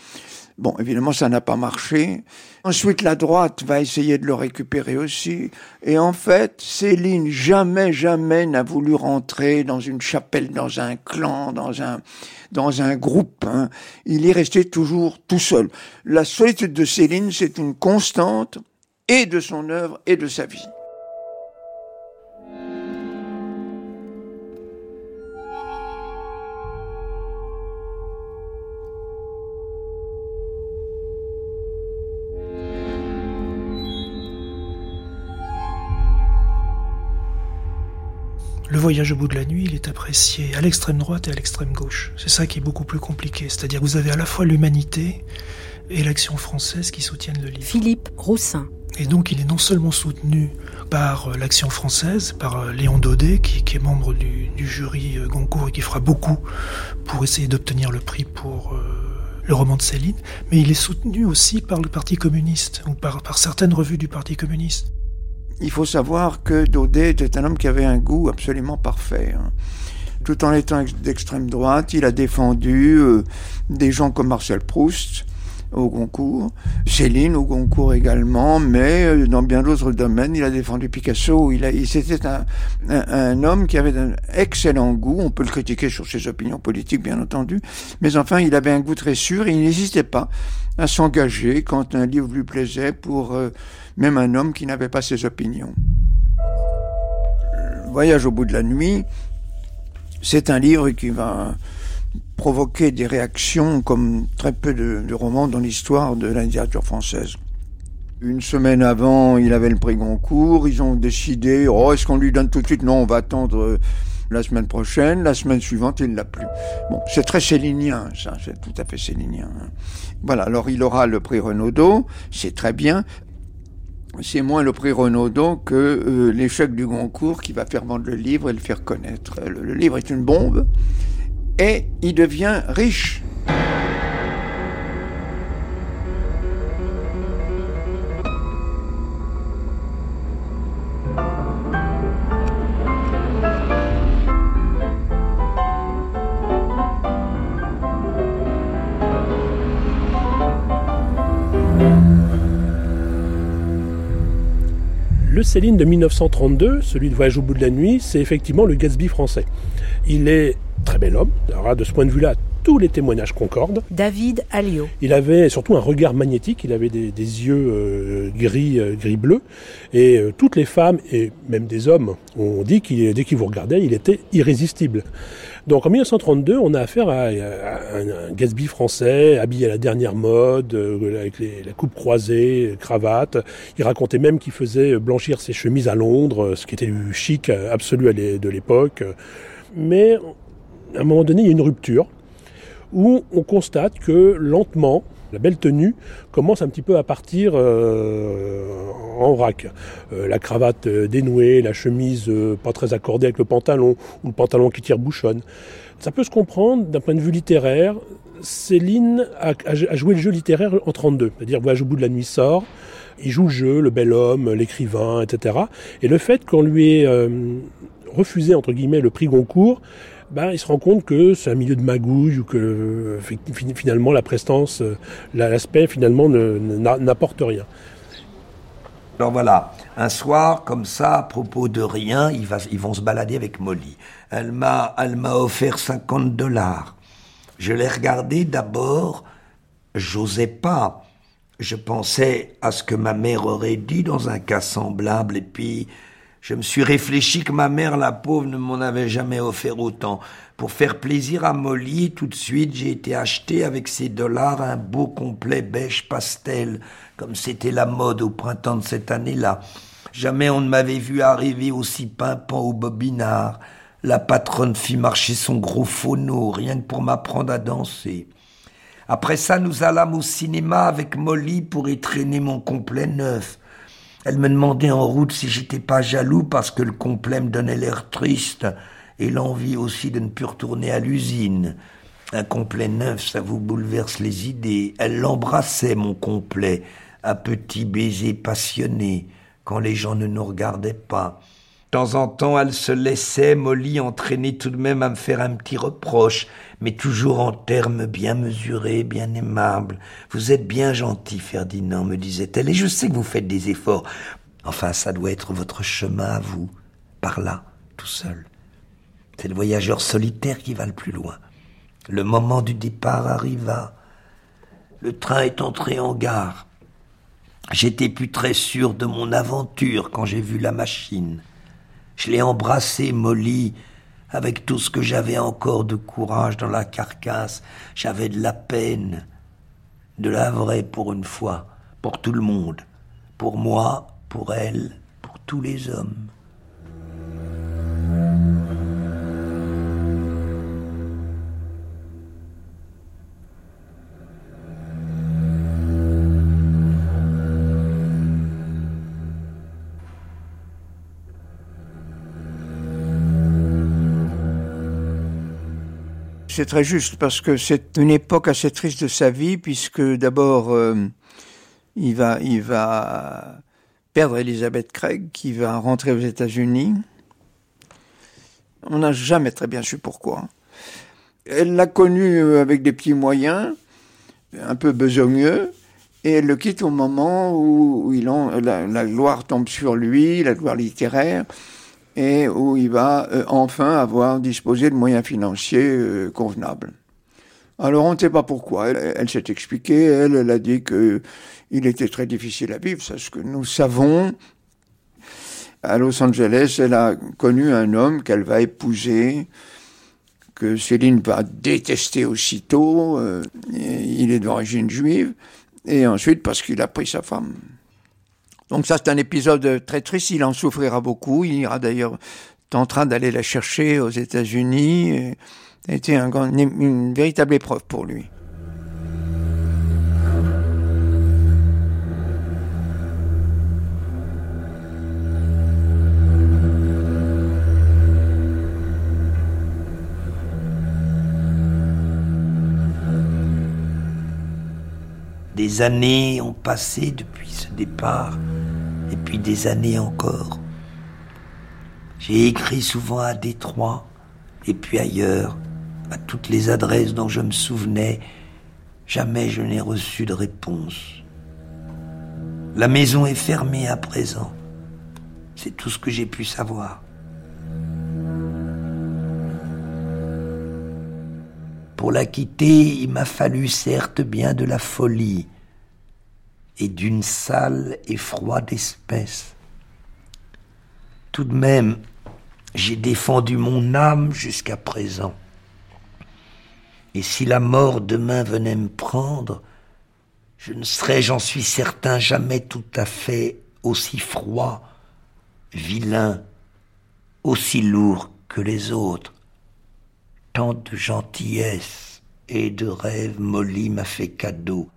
Bon, évidemment, ça n'a pas marché. Ensuite, la droite va essayer de le récupérer aussi. Et en fait, Céline jamais, jamais n'a voulu rentrer dans une chapelle, dans un clan, dans un, dans un groupe. Hein. Il est resté toujours tout seul. La solitude de Céline, c'est une constante et de son œuvre et de sa vie. Le voyage au bout de la nuit, il est apprécié à l'extrême droite et à l'extrême gauche. C'est ça qui est beaucoup plus compliqué. C'est-à-dire que vous avez à la fois l'humanité et l'action française qui soutiennent le livre. Philippe Roussin. Et donc il est non seulement soutenu par euh, l'action française, par euh, Léon Daudet, qui, qui est membre du, du, jury euh, Goncourt et qui fera beaucoup pour essayer d'obtenir le prix pour euh, le roman de Céline, mais il est soutenu aussi par le Parti communiste, ou par, par certaines revues du Parti communiste. Il faut savoir que Daudet était un homme qui avait un goût absolument parfait. Hein. Tout en étant d'extrême droite, il a défendu euh, des gens comme Marcel Proust au Goncourt, Céline au Goncourt également, mais euh, dans bien d'autres domaines, il a défendu Picasso. Il, il c'était un, homme qui avait un excellent goût. On peut le critiquer sur ses opinions politiques, bien entendu, mais enfin, il avait un goût très sûr et il n'hésitait pas à s'engager quand un livre lui plaisait pour euh, même un homme qui n'avait pas ses opinions. Le Voyage au bout de la nuit, c'est un livre qui va provoquer des réactions comme très peu de, romans dans l'histoire de la littérature française. Une semaine avant, il avait le prix Goncourt, ils ont décidé, oh, est-ce qu'on lui donne tout de suite? Non, on va attendre la semaine prochaine, la semaine suivante, il l'a plus. Bon, c'est très célinien, ça, c'est tout à fait célinien. Voilà, alors il aura le prix Renaudot, c'est très bien. C'est moins le prix Renaudot que euh, l'échec du Goncourt qui va faire vendre le livre et le faire connaître. Le, le livre est une bombe et il devient riche. Céline de 1932, celui de Voyage au bout de la nuit, c'est effectivement le Gatsby français. Il est très bel homme, alors de ce point de vue-là, tous les témoignages concordent. David Alliot. Il avait surtout un regard magnétique, il avait des, des yeux euh, gris, euh, gris-bleu, et euh, toutes les femmes, et même des hommes, ont dit qu'il dès qu'ils vous regardaient, il était irrésistible. Donc en 1932, on a affaire à, à un, Gatsby français, habillé à la dernière mode, euh, avec la coupe croisée, cravate. Il racontait même qu'il faisait blanchir ses chemises à Londres, ce qui était chic absolu de l'époque. Mais à un moment donné, il y a une rupture où on constate que lentement, La belle tenue commence un petit peu à partir euh, en vrac. Euh, la cravate dénouée, la chemise pas très accordée avec le pantalon, ou le pantalon qui tire bouchonne. Ça peut se comprendre d'un point de vue littéraire. Céline a, a joué le jeu littéraire en 32, c'est-à-dire Voyage au bout de la nuit sort, il joue le jeu, le bel homme, l'écrivain, etc. Et le fait qu'on lui ait refusé, entre guillemets, le prix Goncourt, ben, il se rend compte que c'est un milieu de magouille ou que finalement la prestance, euh, l'aspect finalement n'apporte rien. Alors voilà, un soir comme ça, à propos de rien, ils, ils vont se balader avec Molly. Elle m'a, elle m'a offert 50 dollars. Je l'ai regardé d'abord, j'osais pas. Je pensais à ce que ma mère aurait dit dans un cas semblable et puis je me suis réfléchi que ma mère, la pauvre, ne m'en avait jamais offert autant. Pour faire plaisir à Molly, tout de suite, j'ai été acheter avec ces dollars un beau complet beige pastel, comme c'était la mode au printemps de cette année-là. Jamais on ne m'avait vu arriver aussi pimpant au bobinard. La patronne fit marcher son gros phono, rien que pour m'apprendre à danser. Après ça, nous allâmes au cinéma avec Molly pour y traîner mon complet neuf. Elle me demandait en route si j'étais pas jaloux parce que le complet me donnait l'air triste et l'envie aussi de ne plus retourner à l'usine. Un complet neuf, ça vous bouleverse les idées. Elle l'embrassait, mon complet, à petits baisers passionnés, quand les gens ne nous regardaient pas. Temps en temps, elle se laissait, Molly, entraîner tout de même à me faire un petit reproche, mais toujours en termes bien mesurés, bien aimables. Vous êtes bien gentil, Ferdinand, me disait-elle, et je sais que vous faites des efforts. Enfin, ça doit être votre chemin à vous, par là, tout seul. C'est le voyageur solitaire qui va le plus loin. Le moment du départ arriva. Le train est entré en gare. J'étais plus très sûr de mon aventure quand j'ai vu la machine. Je l'ai embrassé, Molly, avec tout ce que j'avais encore de courage dans la carcasse. J'avais de la peine, de la vraie pour une fois, pour tout le monde, pour moi, pour elle, pour tous les hommes. C'est très juste parce que c'est une époque assez triste de sa vie puisque d'abord euh, il va perdre Elizabeth Craig qui va rentrer aux États-Unis. On n'a jamais très bien su pourquoi. Elle l'a connu euh, avec des petits moyens, un peu besogneux, et elle le quitte au moment où, la gloire tombe sur lui, la gloire littéraire et où il va euh, enfin avoir disposé de moyens financiers euh, convenables. Alors on ne sait pas pourquoi. Elle, s'est expliquée. Elle, elle a dit que il était très difficile à vivre. C'est ce que nous savons. À Los Angeles, elle a connu un homme qu'elle va épouser, que Céline va détester aussitôt. Euh, il est d'origine juive. Et ensuite parce qu'il a pris sa femme. Donc ça, c'est un épisode très triste. Il en souffrira beaucoup. Il ira d'ailleurs en train d'aller la chercher aux États-Unis. Ça a été une véritable épreuve pour lui. Des années ont passé depuis ce départ, et puis des années encore. J'ai écrit souvent à Détroit, et puis ailleurs, à toutes les adresses dont je me souvenais, jamais je n'ai reçu de réponse. La maison est fermée à présent. C'est tout ce que j'ai pu savoir. Pour la quitter, il m'a fallu certes bien de la folie et d'une sale et froide espèce. Tout de même, j'ai défendu mon âme jusqu'à présent. Et si la mort demain venait me prendre, je ne serais, j'en suis certain, jamais tout à fait aussi froid, vilain, aussi lourd que les autres tant de gentillesse et de rêves Molly m'a fait cadeau.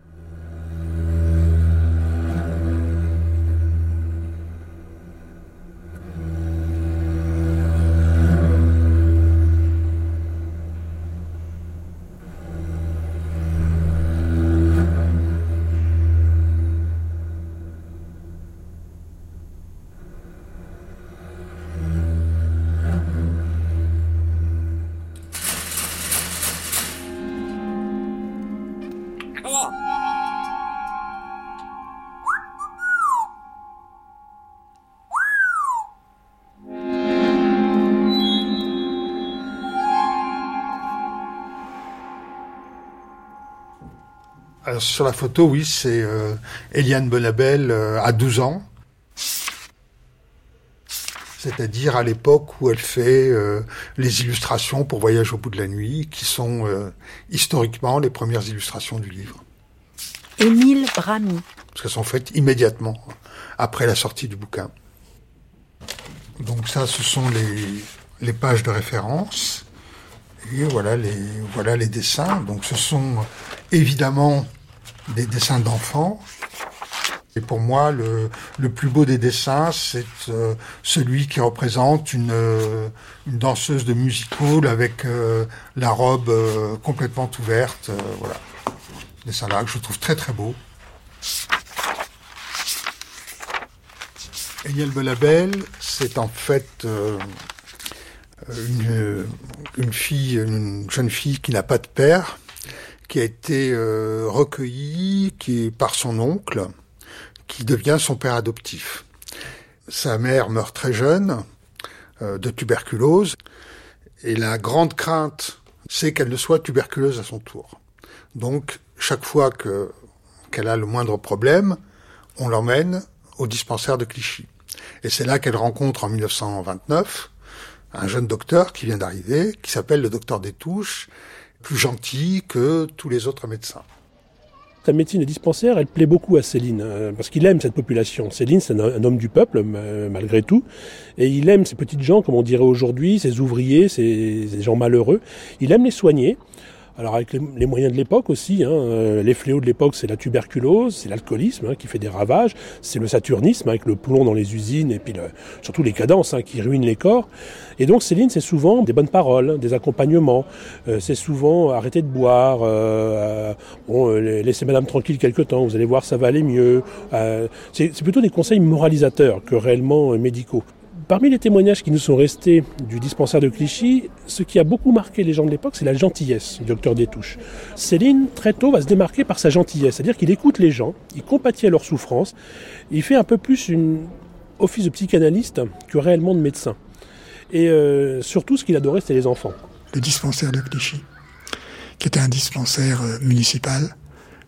Alors, sur la photo, oui, c'est euh, Eliane Bonabel euh, à 12 ans. C'est-à-dire à, l'époque où elle fait euh, les illustrations pour Voyage au bout de la nuit, qui sont euh, historiquement les premières illustrations du livre. Émile Bramy. Parce qu'elles sont faites immédiatement après la sortie du bouquin. Donc ça, ce sont les, les pages de référence. Et voilà les, voilà les dessins. Donc ce sont évidemment des dessins d'enfants. Et pour moi, le, le plus beau des dessins, c'est euh, celui qui représente une, euh, une danseuse de music hall avec euh, la robe euh, complètement ouverte. euh, voilà. Dessin-là que je trouve très très beau. Eliel Belabel, c'est en fait euh, une, une fille, une jeune fille qui n'a pas de père, qui a été euh, recueillie qui, par son oncle, qui devient son père adoptif. Sa mère meurt très jeune euh, de tuberculose, et la grande crainte, c'est qu'elle ne soit tuberculeuse à son tour. Donc, chaque fois que qu'elle a le moindre problème, on l'emmène au dispensaire de Clichy. Et c'est là qu'elle rencontre en 1929 un jeune docteur qui vient d'arriver, qui s'appelle le docteur Détouche, plus gentil que tous les autres médecins. La médecine dispensaire, elle plaît beaucoup à Céline, euh, parce qu'il aime cette population. Céline, c'est un, homme du peuple, euh, malgré tout, et il aime ces petites gens, comme on dirait aujourd'hui, ces ouvriers, ces gens malheureux. Il aime les soigner. Alors avec les, moyens de l'époque aussi, hein, euh, les fléaux de l'époque, c'est la tuberculose, c'est l'alcoolisme hein, qui fait des ravages, c'est le saturnisme avec le plomb dans les usines et puis le, surtout les cadences hein, qui ruinent les corps. Et donc Céline, c'est souvent des bonnes paroles, des accompagnements, euh, c'est souvent arrêter de boire, euh, bon, euh, laissez Madame tranquille quelque temps, vous allez voir, ça va aller mieux. Euh, c'est plutôt des conseils moralisateurs que réellement euh, médicaux. Parmi les témoignages qui nous sont restés du dispensaire de Clichy, ce qui a beaucoup marqué les gens de l'époque, c'est la gentillesse du docteur Détouche. Céline, très tôt, va se démarquer par sa gentillesse, c'est-à-dire qu'il écoute les gens, il compatit à leurs souffrances, il fait un peu plus une office de psychanalyste que réellement de médecin. Et euh, surtout, ce qu'il adorait, c'était les enfants. Le dispensaire de Clichy, qui était un dispensaire euh, municipal,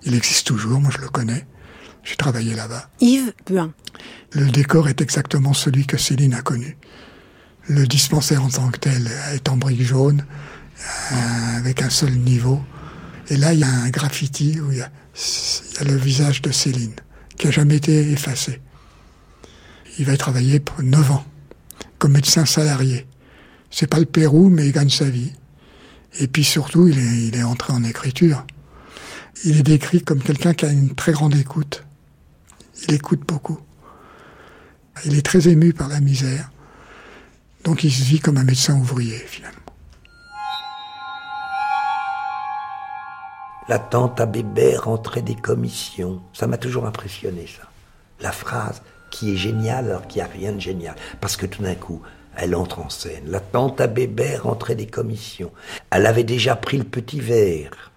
il existe toujours, moi je le connais, j'ai travaillé là-bas. Yves Buin. Le décor est exactement celui que Céline a connu. Le dispensaire en tant que tel est en briques jaunes, euh, avec un seul niveau. Et là, il y a un graffiti où il y a, il y a le visage de Céline, qui a jamais été effacé. Il va y travailler pour 9 ans, comme médecin salarié. C'est pas le Pérou, mais il gagne sa vie. Et puis surtout, il est, il est entré en écriture. Il est décrit comme quelqu'un qui a une très grande écoute. Il écoute beaucoup. Il est très ému par la misère. Donc il se vit comme un médecin ouvrier, finalement. La tante à bébé rentrait des commissions. Ça m'a toujours impressionné, ça. La phrase qui est géniale alors qu'il n'y a rien de génial. Parce que tout d'un coup, elle entre en scène. La tante à bébé rentrait des commissions. Elle avait déjà pris le petit verre.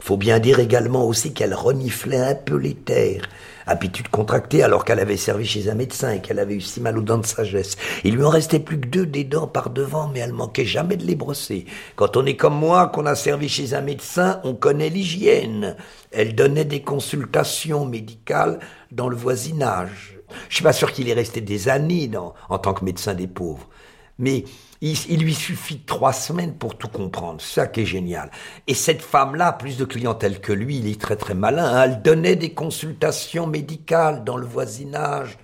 Faut bien dire également aussi qu'elle reniflait un peu les terres. Habitude contractée alors qu'elle avait servi chez un médecin et qu'elle avait eu si mal aux dents de sagesse. Il lui en restait plus que deux des dents par devant, mais elle manquait jamais de les brosser. Quand on est comme moi, qu'on a servi chez un médecin, on connaît l'hygiène. Elle donnait des consultations médicales dans le voisinage. Je suis pas sûr qu'il est resté des années dans, en tant que médecin des pauvres. Mais il, lui suffit trois semaines pour tout comprendre. Ça qui est génial. Et cette femme-là, plus de clientèle que lui, il est très très malin. Hein. Elle donnait des consultations médicales dans le voisinage.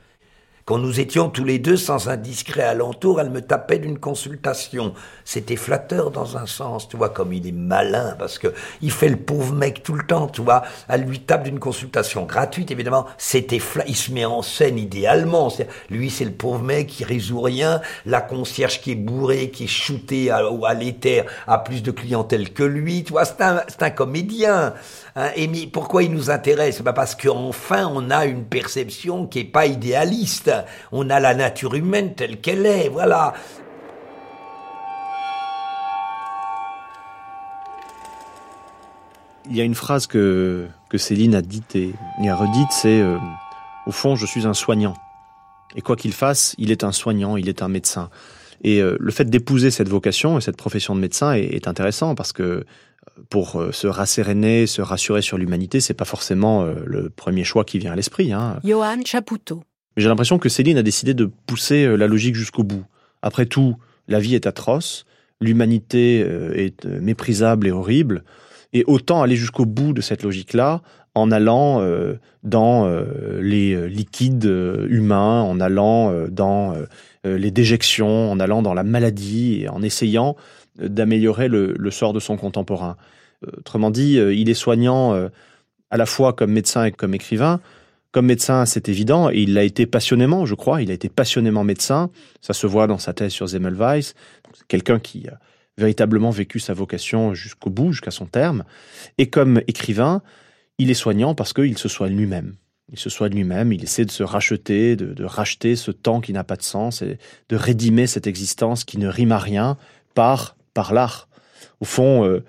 Quand nous étions tous les deux sans un discret alentour, elle me tapait d'une consultation. C'était flatteur dans un sens, tu vois, comme il est malin, parce que il fait le pauvre mec tout le temps, tu vois. Elle lui tape d'une consultation gratuite, évidemment. C'était il se met en scène idéalement. Lui, c'est le pauvre mec qui résout rien. La concierge qui est bourrée, qui est shootée à, à l'éther, a plus de clientèle que lui, tu vois. C'est un, un comédien. Hein, et pourquoi il nous intéresse? Bah Parce qu'enfin, on a une perception qui est pas idéaliste. On a la nature humaine telle qu'elle est, voilà. Il y a une phrase que, que Céline a dite et, a redite, c'est euh, Au fond, je suis un soignant. Et quoi qu'il fasse, il est un soignant, il est un médecin. Et euh, le fait d'épouser cette vocation et cette profession de médecin est, est intéressant parce que euh, pour se rasséréner, se rassurer sur l'humanité, c'est pas forcément le premier choix qui vient à l'esprit. Hein. Johan Chapoutot. J'ai l'impression que Céline a décidé de pousser la logique jusqu'au bout. Après tout, la vie est atroce, l'humanité est méprisable et horrible, et autant aller jusqu'au bout de cette logique-là en allant euh, dans euh, les euh, liquides humains, en allant dans les déjections, en allant dans la maladie et en essayant d'améliorer le, sort de son contemporain. Autrement dit, il est soignant à la fois comme médecin et comme écrivain. Comme médecin, c'est évident, et il l'a été passionnément, je crois, il a été passionnément médecin. Ça se voit dans sa thèse sur Zemmelweis. Quelqu'un qui véritablement vécu sa vocation jusqu'au bout, jusqu'à son terme. Et comme écrivain, il est soignant parce qu'il se soigne lui-même. Il se soigne lui-même, il essaie de se racheter, de, racheter ce temps qui n'a pas de sens et de rédimer cette existence qui ne rime à rien par, par l'art. Au fond, euh,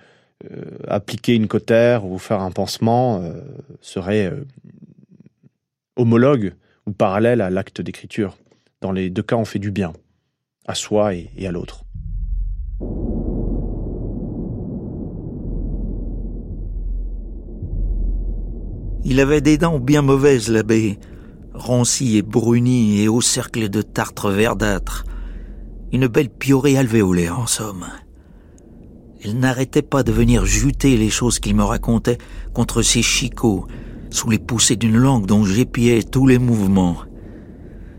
euh, appliquer une cotère ou faire un pansement euh, serait homologue ou parallèle à l'acte d'écriture. Dans les deux cas, on fait du bien, à soi et à l'autre. Il avait des dents bien mauvaises, l'abbé, roncies et brunies et au cercle de tartre verdâtre. Une belle piorée alvéolaire, en somme. Il n'arrêtait pas de venir juter les choses qu'il me racontait contre ses chicots, sous les poussées d'une langue dont j'épiais tous les mouvements.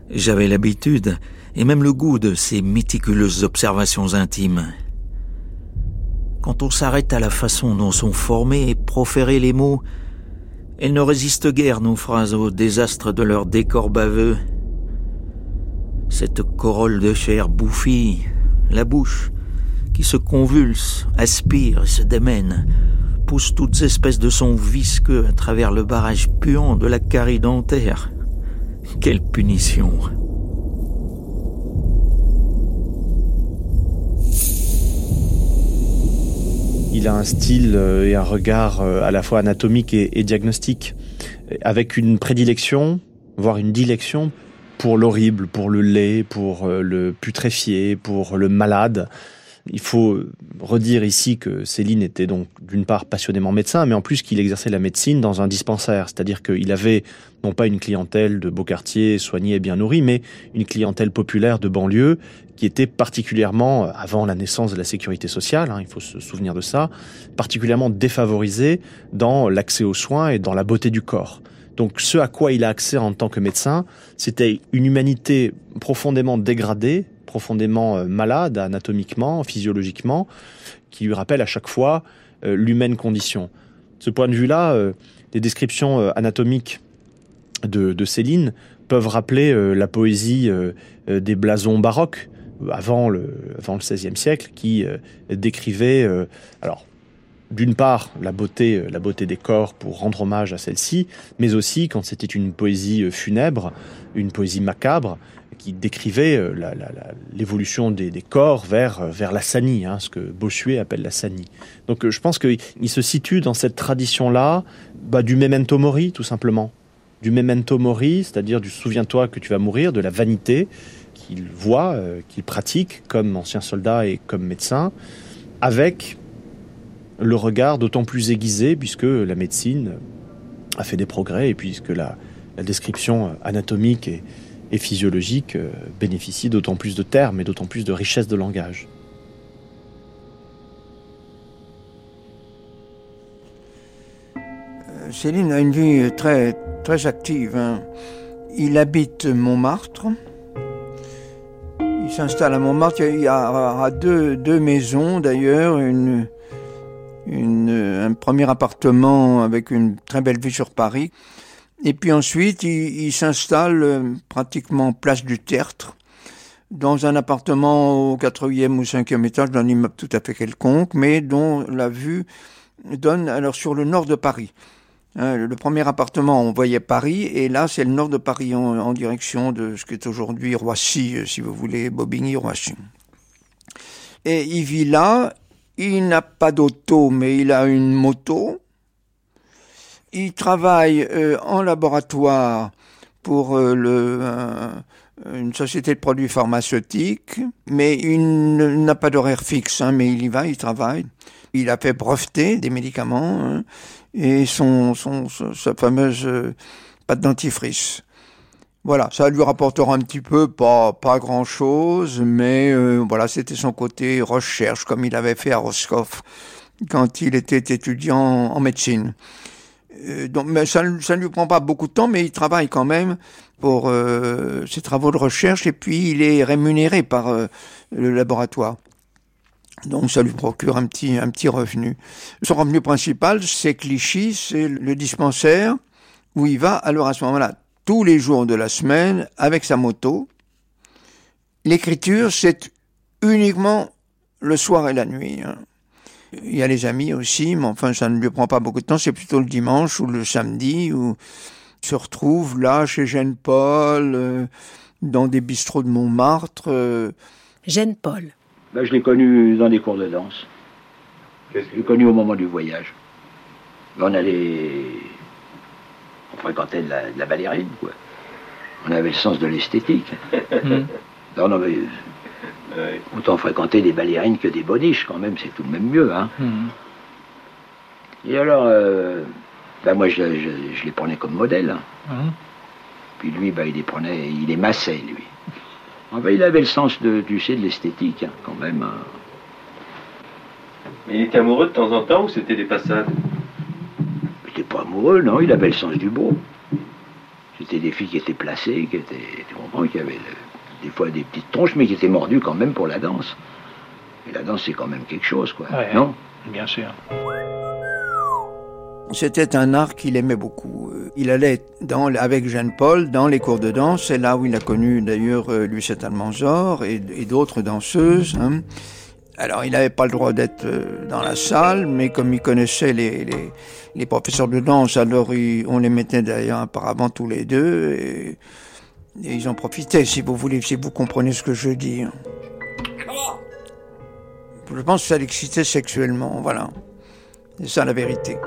J'avais l'habitude, et même le goût de ces méticuleuses observations intimes. Quand on s'arrête à la façon dont sont formés et proférés les mots, elles ne résistent guère, nos phrases, au désastre de leur décor baveux. Cette corolle de chair bouffie, la bouche, qui se convulse, aspire et se démène, pousse toutes espèces de sons visqueux à travers le barrage puant de la carie dentaire. Quelle punition! Il a un style euh, et un regard euh, à la fois anatomique et, diagnostique, avec une prédilection, voire une dilection pour l'horrible, pour le laid, pour euh, le putréfié, pour le malade. Il faut redire ici que Céline était donc d'une part passionnément médecin, mais en plus qu'il exerçait la médecine dans un dispensaire, c'est-à-dire qu'il avait non pas une clientèle de beau quartier soignée et bien nourrie, mais une clientèle populaire de banlieue qui était particulièrement, avant la naissance de la sécurité sociale, hein, il faut se souvenir de ça, particulièrement défavorisée dans l'accès aux soins et dans la beauté du corps. Donc ce à quoi il a accès en tant que médecin, c'était une humanité profondément dégradée, profondément euh, malade anatomiquement, physiologiquement, qui lui rappelle à chaque fois euh, l'humaine condition. De ce point de vue-là, euh, les descriptions anatomiques de, Céline peuvent rappeler la poésie des blasons baroques avant le, avant le XVIe siècle, qui décrivait, alors, d'une part, la beauté, la beauté des corps pour rendre hommage à celle-ci, mais aussi quand c'était une poésie funèbre, une poésie macabre, qui décrivait l'évolution des, corps vers, vers la sanie, hein, ce que Bossuet appelle la sanie. Donc je pense qu'il se situe dans cette tradition-là bah, du memento mori, tout simplement. Du memento mori, c'est-à-dire du souviens-toi que tu vas mourir, de la vanité, qu'il voit, euh, qu'il pratique comme ancien soldat et comme médecin, avec le regard d'autant plus aiguisé puisque la médecine a fait des progrès et puisque la, description anatomique et, physiologique euh, bénéficie d'autant plus de termes et d'autant plus de richesse de langage. Euh, Céline a une vie très, très active. Hein. Il habite Montmartre. Il s'installe à Montmartre. Il y a, deux, deux maisons d'ailleurs. Une, un premier appartement avec une très belle vue sur Paris. Et puis ensuite, il, s'installe euh, pratiquement place du Tertre, dans un appartement au quatrième ou cinquième étage d'un immeuble tout à fait quelconque, mais dont la vue donne alors sur le nord de Paris. Hein, le premier appartement, on voyait Paris, et là, c'est le nord de Paris, en, direction de ce qui est aujourd'hui Roissy, euh, si vous voulez, Bobigny-Roissy. Et il vit là, il n'a pas d'auto, mais il a une moto, Il travaille euh, en laboratoire pour euh, le, une société de produits pharmaceutiques, mais il n'a pas d'horaire fixe, hein, mais il y va, il travaille. Il a fait breveter des médicaments hein, et son, son, sa fameuse pâte dentifrice. Voilà, ça lui rapportera un petit peu, pas, pas grand chose, mais voilà, c'était son côté recherche, comme il avait fait à Roscoff quand il était étudiant en médecine. Euh, donc, mais ça, ne lui prend pas beaucoup de temps, mais il travaille quand même pour euh, ses travaux de recherche et puis il est rémunéré par euh, le laboratoire. Donc ça lui procure un petit, un petit revenu. Son revenu principal, c'est Clichy, c'est le dispensaire où il va alors à ce moment-là tous les jours de la semaine avec sa moto. L'écriture, c'est uniquement le soir et la nuit. Hein. Il y a les amis aussi, mais enfin, ça ne lui prend pas beaucoup de temps. C'est plutôt le dimanche ou le samedi où il se retrouve là chez Jeanne Paul, euh, dans des bistrots de Montmartre. Euh. Jeanne Paul. Ben, je l'ai connu dans des cours de danse. Je l'ai connu au moment du voyage. On allait. On fréquentait de la, de la ballerine, quoi. On avait le sens de l'esthétique. Non, non, mais Autant fréquenter des ballerines que des boniches, quand même, c'est tout de même mieux. Hein. Mhm. Et alors, euh, bah, moi, je, les prenais comme modèle. Hein. Mhm. Puis lui, bah, il les prenait, il les massait, lui. Ah, bah, il avait le sens de, tu sais, de l'esthétique, hein, quand même. Mais il était amoureux de temps en temps ou c'était des passades Il n'était pas amoureux, non, il avait le sens du beau. C'était des filles qui étaient placées, qui étaient, tu comprends, qui avaient des fois des petites tronches, mais qui étaient mordues quand même pour la danse. Et la danse, c'est quand même quelque chose, quoi. non? Bien sûr. C'était un art qu'il aimait beaucoup. Il allait dans, avec Jeanne Paul dans les cours de danse. C'est là où il a connu d'ailleurs euh, Lucette Almanzor et, et d'autres danseuses. Hein. Alors, il n'avait pas le droit d'être euh, dans la salle, mais comme il connaissait les, les, les professeurs de danse, alors on les mettait d'ailleurs apparemment tous les deux. Et et ils en profitaient, si vous voulez, si vous comprenez ce que je dis. Je pense que ça l'excitait sexuellement, voilà. C'est ça la vérité.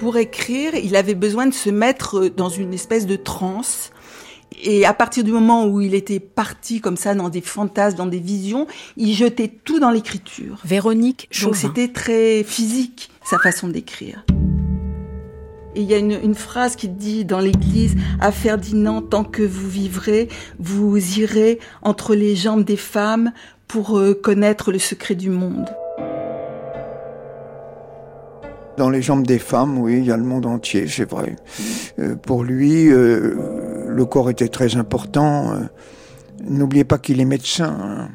Pour écrire, il avait besoin de se mettre dans une espèce de transe. Et à partir du moment où il était parti comme ça dans des fantasmes, dans des visions, il jetait tout dans l'écriture. Véronique Donc c'était très physique, sa façon d'écrire. Et il y a une, phrase qui dit dans l'Église, à Ferdinand, tant que vous vivrez, vous irez entre les jambes des femmes pour euh, connaître le secret du monde. Dans les jambes des femmes, oui, il y a le monde entier, c'est vrai. Euh, pour lui, euh, le corps était très important. N'oubliez pas qu'il est médecin. Hein.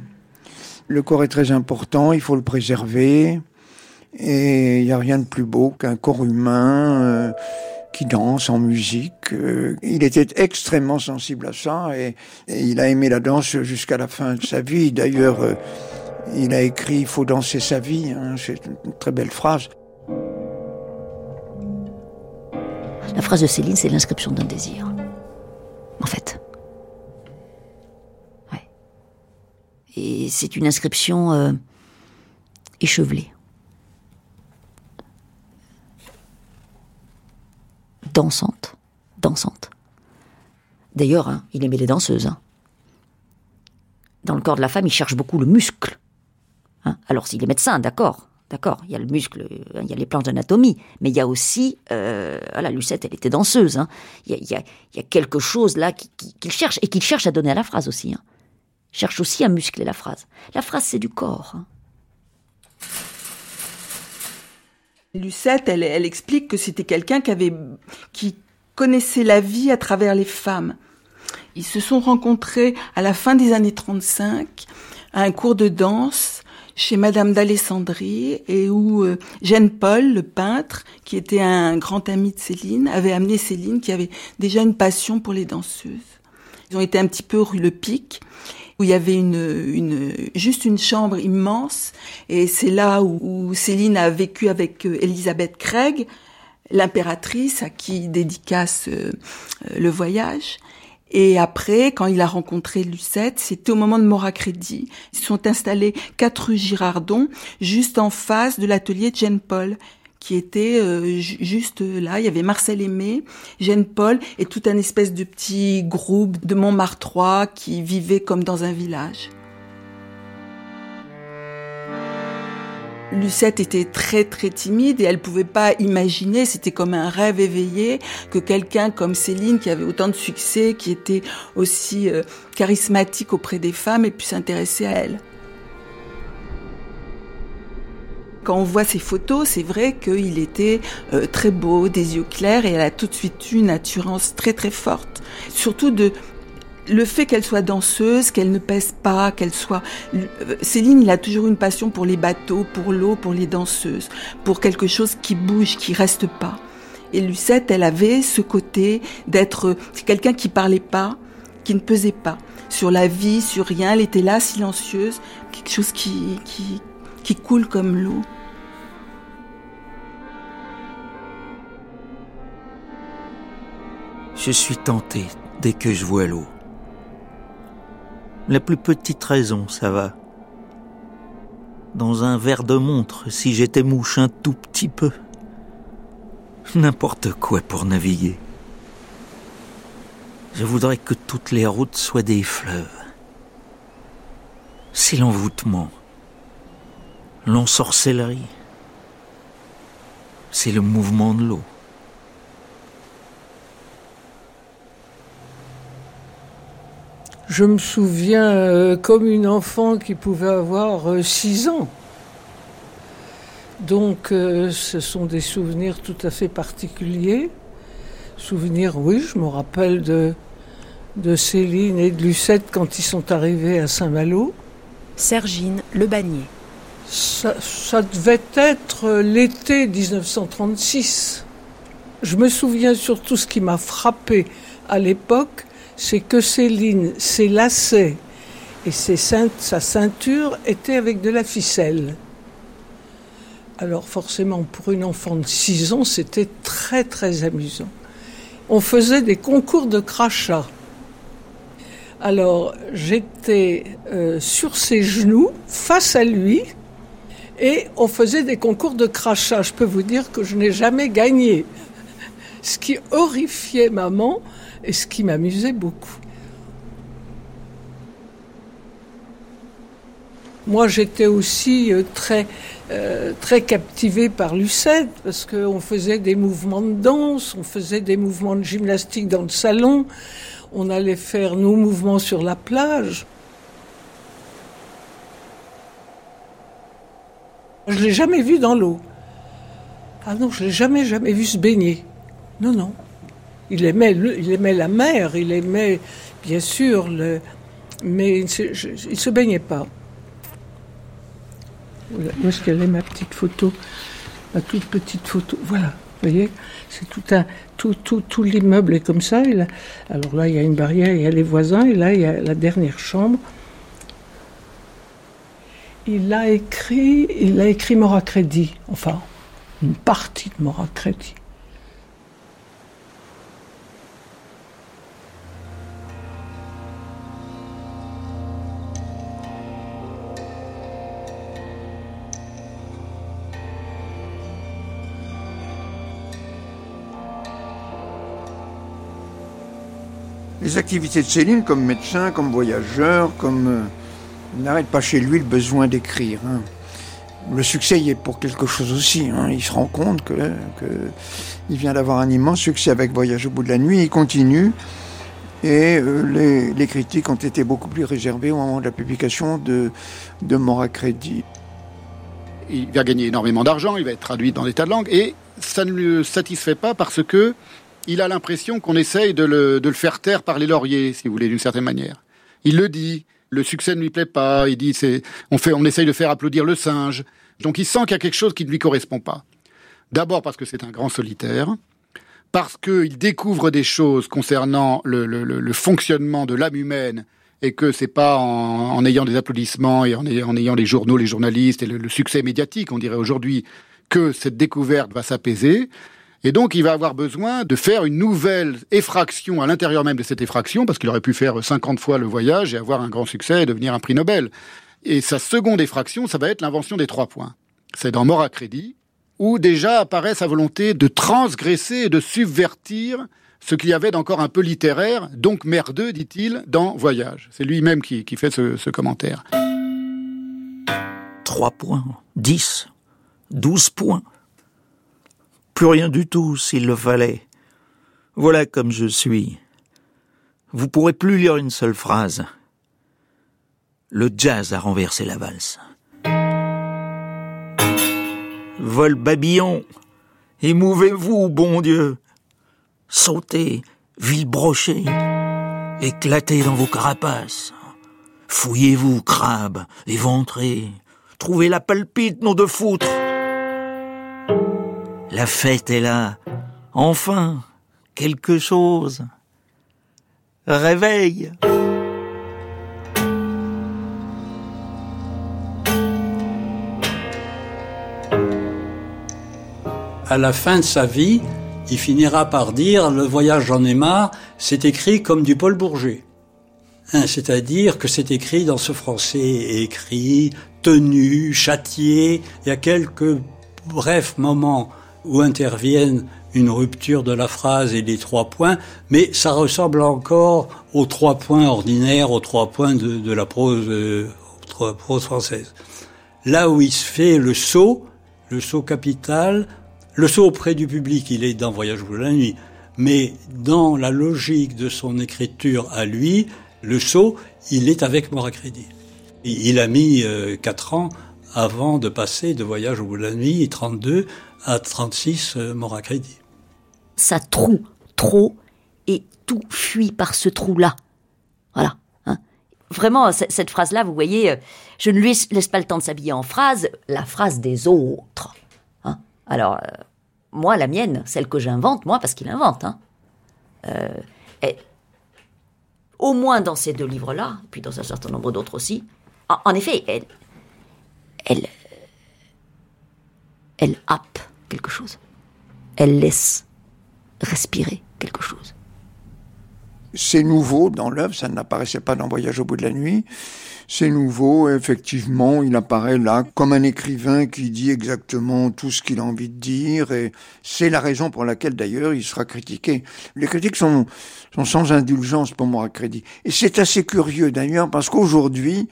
Le corps est très important, il faut le préserver. Et il n'y a rien de plus beau qu'un corps humain euh, qui danse en musique. Euh, il était extrêmement sensible à ça et, il a aimé la danse jusqu'à la fin de sa vie. D'ailleurs, euh, il a écrit Il faut danser sa vie. Hein, c'est une très belle phrase. La phrase de Céline, c'est l'inscription d'un désir. En fait. Ouais. Et c'est une inscription échevelée. Dansante, dansante. D'ailleurs, hein, il aimait les danseuses. Hein. Dans le corps de la femme, il cherche beaucoup le muscle. Hein. Alors, s'il est médecin, d'accord, d'accord, il y a le muscle, il y a les plans d'anatomie, mais il y a aussi, euh, voilà, Lucette, elle était danseuse. Il y, a, quelque chose là qu'il cherche et qu'il cherche à donner à la phrase aussi. Il cherche aussi à muscler la phrase. La phrase, c'est du corps. Lucette, elle, explique que c'était quelqu'un qui connaissait la vie à travers les femmes. Ils se sont rencontrés à la fin des années 35 à un cours de danse chez Madame d'Alessandrie et où euh, Jeanne Paul, le peintre, qui était un grand ami de Céline, avait amené Céline qui avait déjà une passion pour les danseuses. Ils ont été un petit peu rue Le Pic où il y avait une, une juste une chambre immense et c'est là où, Céline a vécu avec euh, Elisabeth Craig, l'impératrice à qui dédicace euh, euh, le voyage. Et après, quand il a rencontré Lucette, c'était au moment de Mora Crédit. Ils sont installés quatre rue Girardon, juste en face de l'atelier de Jane Paul, qui étaient euh, juste là. Il y avait Marcel Aimé, Jeanne Paul et tout un espèce de petit groupe de Montmartrois qui vivaient comme dans un village. Lucette était très très timide et elle pouvait pas imaginer, c'était comme un rêve éveillé, que quelqu'un comme Céline, qui avait autant de succès, qui était aussi euh, charismatique auprès des femmes, ait pu s'intéresser à elle. Quand on voit ses photos, c'est vrai qu'il était euh, très beau, des yeux clairs, et elle a tout de suite eu une attirance très très forte. Surtout de le fait qu'elle soit danseuse, qu'elle ne pèse pas, qu'elle soit... Euh, Céline, il a toujours une passion pour les bateaux, pour l'eau, pour les danseuses, pour quelque chose qui bouge, qui reste pas. Et Lucette, elle avait ce côté d'être quelqu'un qui parlait pas, qui ne pesait pas sur la vie, sur rien. Elle était là, silencieuse, quelque chose qui coule comme l'eau. Je suis tenté dès que je vois l'eau. La plus petite raison, ça va. Dans un verre de montre, si j'étais mouche un tout petit peu. N'importe quoi pour naviguer. Je voudrais que toutes les routes soient des fleuves. C'est l'envoûtement, l'ensorcellerie. C'est le mouvement de l'eau. Je me souviens euh, comme une enfant qui pouvait avoir 6 euh, ans. Donc euh, ce sont des souvenirs tout à fait particuliers. Souvenirs, oui, je me rappelle de, de Céline et de Lucette quand ils sont arrivés à Saint-Malo. Sergine Le Bagnier. Ça, ça devait être l'été 1936. Je me souviens surtout ce qui m'a frappé à l'époque, c'est que Céline, ses lacets et sa ceinture étaient avec de la ficelle. Alors forcément, pour une enfant de 6 ans, c'était très très amusant. On faisait des concours de crachat. Alors j'étais euh, sur ses genoux, face à lui, et on faisait des concours de crachat. Je peux vous dire que je n'ai jamais gagné. Ce qui horrifiait maman, et ce qui m'amusait beaucoup. Moi, j'étais aussi euh, très, euh, très captivée par Lucette parce qu'on faisait des mouvements de danse, on faisait des mouvements de gymnastique dans le salon, on allait faire nos mouvements sur la plage. Je l'ai jamais vu dans l'eau. Ah non, je l'ai jamais, jamais vu se baigner. Non, non. Il aimait, il aimait la mer, il aimait, bien sûr, le, mais il ne se, baignait pas. Où est-ce qu'elle est ma petite photo Ma toute petite photo. Voilà, vous voyez C'est tout un. Tout, tout, tout l'immeuble est comme ça. alors là, il y a une barrière, il y a les voisins, et là, il y a la dernière chambre. Il a écrit, il a écrit Mora Crédit, enfin, une partie de Mora Crédit. Les activités de Céline comme médecin, comme voyageur, comme... Euh, n'arrête pas chez lui le besoin d'écrire. Hein. Le succès y est pour quelque chose aussi. Hein. Il se rend compte que, il vient d'avoir un immense succès avec Voyage au bout de la nuit. Il continue. Et euh, les, critiques ont été beaucoup plus réservées au moment de la publication de, de Mora Crédit. Il va gagner énormément d'argent, il va être traduit dans des tas de langues, et ça ne le satisfait pas parce que il a l'impression qu'on essaye de le, faire taire par les lauriers, si vous voulez, d'une certaine manière. Il le dit. Le succès ne lui plaît pas. Il dit, on fait, on essaye de faire applaudir le singe. Donc il sent qu'il y a quelque chose qui ne lui correspond pas. D'abord parce que c'est un grand solitaire, parce qu'il découvre des choses concernant le, fonctionnement de l'âme humaine et que c'est pas en, ayant des applaudissements et en, ayant les journaux, les journalistes et le succès médiatique, on dirait aujourd'hui, que cette découverte va s'apaiser. Et donc, il va avoir besoin de faire une nouvelle effraction à l'intérieur même de cette effraction, parce qu'il aurait pu faire 50 fois le voyage et avoir un grand succès et devenir un prix Nobel. Et sa seconde effraction, ça va être l'invention des trois points. C'est dans Mort à crédit où déjà apparaît sa volonté de transgresser et de subvertir ce qu'il y avait d'encore un peu littéraire, donc merdeux, dit-il, dans Voyage. C'est lui-même qui, fait ce, ce commentaire. Trois points, dix, douze points. Plus rien du tout s'il le fallait. Voilà comme je suis. Vous pourrez plus lire une seule phrase. Le jazz a renversé la valse. Vol babillon, émouvez-vous, bon Dieu. Sautez, brochée, éclatez dans vos carapaces. Fouillez-vous, crabes, éventrés. Trouvez la palpite, nom de foutre. La fête est là. Enfin, quelque chose. Réveille. À la fin de sa vie, il finira par dire Le voyage j'en ai marre, c'est écrit comme du Paul Bourget. Hein, C'est-à-dire que c'est écrit dans ce français écrit, tenu, châtié. Il y a quelques brefs moments où interviennent une rupture de la phrase et les trois points, mais ça ressemble encore aux trois points ordinaires, aux trois points de, la prose, euh, prose française. Là où il se fait le saut, le saut capital, le saut auprès du public, il est dans Voyage de la nuit, mais dans la logique de son écriture à lui, le saut, il est avec Mort Il a mis euh, quatre ans avant de passer de Voyage au bout de la nuit, 32 à 36 euh, mort Ça troue trop et tout fuit par ce trou-là. Voilà. Hein. Vraiment, cette phrase-là, vous voyez, euh, je ne lui laisse pas le temps de s'habiller en phrase, la phrase des autres. Hein. Alors, euh, moi, la mienne, celle que j'invente, moi, parce qu'il invente, hein, au moins dans ces deux livres-là, puis dans un certain nombre d'autres aussi, en, effet, elle, elle, elle happe quelque chose. Elle laisse respirer quelque chose. C'est nouveau dans l'œuvre, ça n'apparaissait pas dans Voyage au bout de la nuit. C'est nouveau, effectivement, il apparaît là comme un écrivain qui dit exactement tout ce qu'il a envie de dire, et c'est la raison pour laquelle d'ailleurs il sera critiqué. Les critiques sont, sont sans indulgence pour moi à crédit. Et c'est assez curieux d'ailleurs, parce qu'aujourd'hui,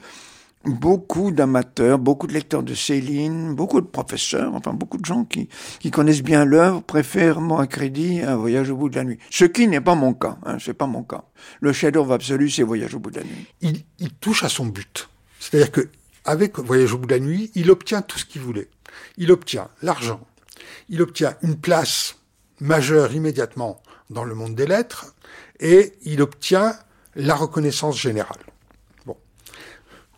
beaucoup d'amateurs, beaucoup de lecteurs de Céline, beaucoup de professeurs, enfin beaucoup de gens qui, connaissent bien l'œuvre préfèrent mon crédit à Voyage au bout de la nuit. Ce qui n'est pas mon cas, hein, c'est pas mon cas. Le chef-d'œuvre absolu, c'est Voyage au bout de la nuit. Il, il touche à son but. C'est-à-dire que avec Voyage au bout de la nuit, il obtient tout ce qu'il voulait. Il obtient l'argent, il obtient une place majeure immédiatement dans le monde des lettres, et il obtient la reconnaissance générale.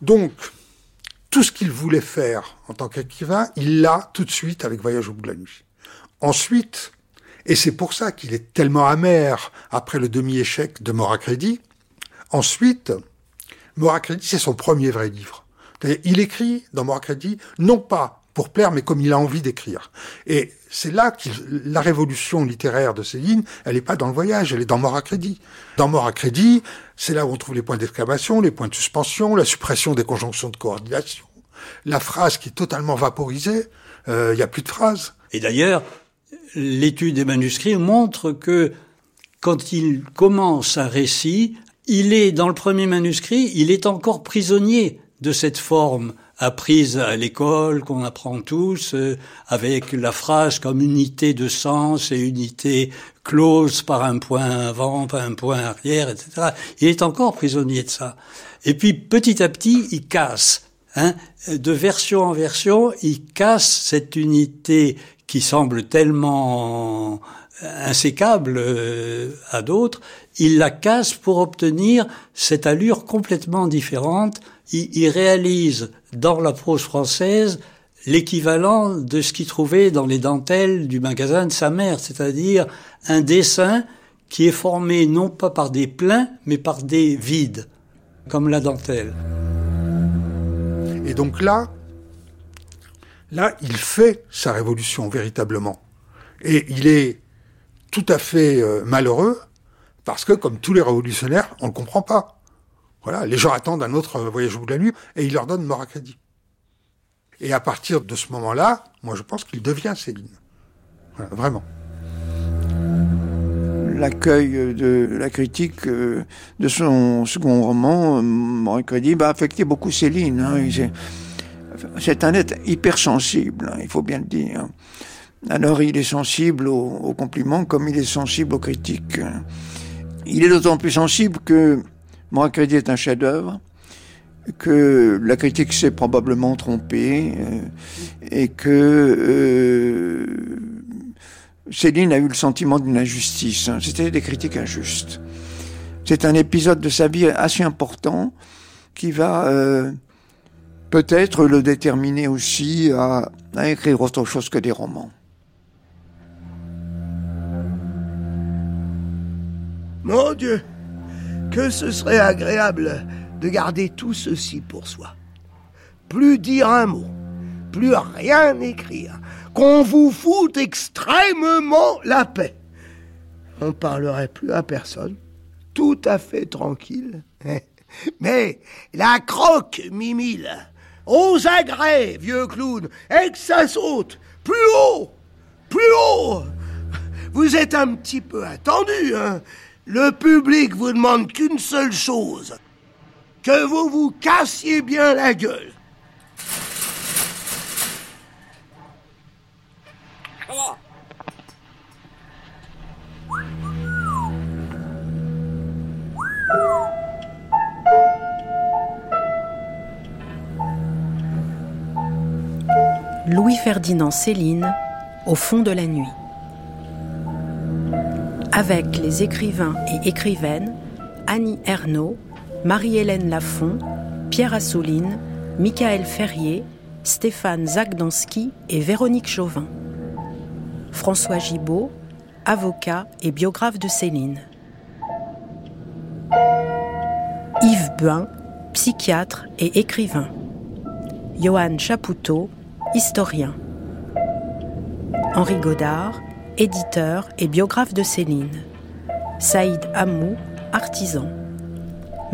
Donc, tout ce qu'il voulait faire en tant qu'écrivain, il l'a tout de suite avec Voyage au bout de la nuit. Ensuite, et c'est pour ça qu'il est tellement amer après le demi-échec de Mort crédit, ensuite, Mort crédit, c'est son premier vrai livre. Il écrit dans Mort crédit, non pas pour plaire, mais comme il a envie d'écrire. C'est là que la révolution littéraire de Céline, elle n'est pas dans le voyage, elle est dans Mort à crédit. Dans Mort à crédit, c'est là où on trouve les points d'exclamation, les points de suspension, la suppression des conjonctions de coordination, la phrase qui est totalement vaporisée, euh, il n'y a plus de phrase. Et d'ailleurs, l'étude des manuscrits montre que quand il commence un récit, il est dans le premier manuscrit, il est encore prisonnier de cette forme apprise à l'école, qu'on apprend tous, euh, avec la phrase comme unité de sens et unité close par un point avant, par un point arrière, etc. Il est encore prisonnier de ça. Et puis petit à petit, il casse. Hein, de version en version, il casse cette unité qui semble tellement insécable euh, à d'autres, il la casse pour obtenir cette allure complètement différente. Il, réalise dans la prose française l'équivalent de ce qu'il trouvait dans les dentelles du magasin de sa mère, c'est-à-dire un dessin qui est formé non pas par des pleins, mais par des vides, comme la dentelle. Et donc là, là, il fait sa révolution véritablement. Et il est tout à fait euh, malheureux parce que, comme tous les révolutionnaires, on ne le comprend pas. Voilà, les gens attendent un autre euh, voyage au bout de la nuit et il leur donne mort à crédit. Et à partir de ce moment-là, moi je pense qu'il devient Céline. Vraiment. L'accueil de la critique euh, de son second roman, Maurice Crédit, va affecter beaucoup Céline. Hein. C'est un être hypersensible, hein, il faut bien le dire. Alors il est sensible aux, compliments comme il est sensible aux critiques. Il est d'autant plus sensible que Maurice Crédit est un chef-d'œuvre que la critique s'est probablement trompée euh, et que euh, Céline a eu le sentiment d'une injustice. C'était des critiques injustes. C'est un épisode de sa vie assez important qui va euh, peut-être le déterminer aussi à écrire autre chose que des romans. Mon Dieu, que ce serait agréable de garder tout ceci pour soi. Plus dire un mot, plus rien écrire, qu'on vous foute extrêmement la paix. On parlerait plus à personne, tout à fait tranquille. Mais la croque, Mimile, aux agrès, vieux clown, et que ça plus haut, plus haut. Vous êtes un petit peu attendu, hein. Le public vous demande qu'une seule chose, que vous vous cassiez bien la gueule. Louis-Ferdinand Céline, au fond de la nuit. Avec les écrivains et écrivaines Annie Ernaux, Marie-Hélène Lafont, Pierre Assouline, Michael Ferrier, Stéphane Zagdanski et Véronique Chauvin. François Gibaud, avocat et biographe de Céline. Yves Buin, psychiatre et écrivain. Johan Chapoutot, historien. Henri Godard, éditeur et biographe de Céline. Saïd Hamou, artisan.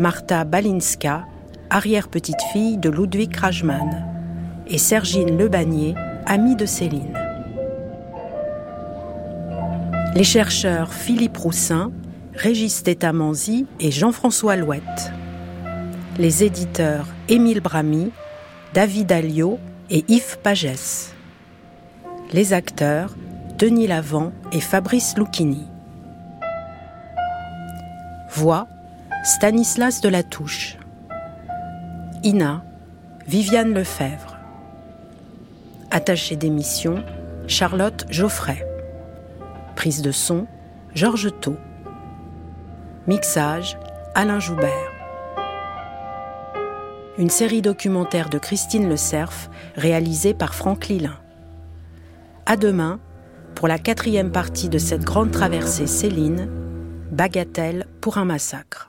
Martha Balinska, arrière-petite-fille de Ludwig Rajman, et Sergine Lebanier, amie de Céline. Les chercheurs Philippe Roussin, Régis Tétamanzi et Jean-François Louette. Les éditeurs Émile Bramy, David Alliot et Yves Pagès. Les acteurs Denis Lavant et Fabrice Lucchini. Voix Stanislas de la Touche. Ina, Viviane Lefebvre. Attachée d'émission, Charlotte Geoffrey. Prise de son, Georges Thau. Mixage, Alain Joubert. Une série documentaire de Christine Le Cerf, réalisée par Franck Lilin. À demain pour la quatrième partie de cette grande traversée Céline, Bagatelle pour un massacre.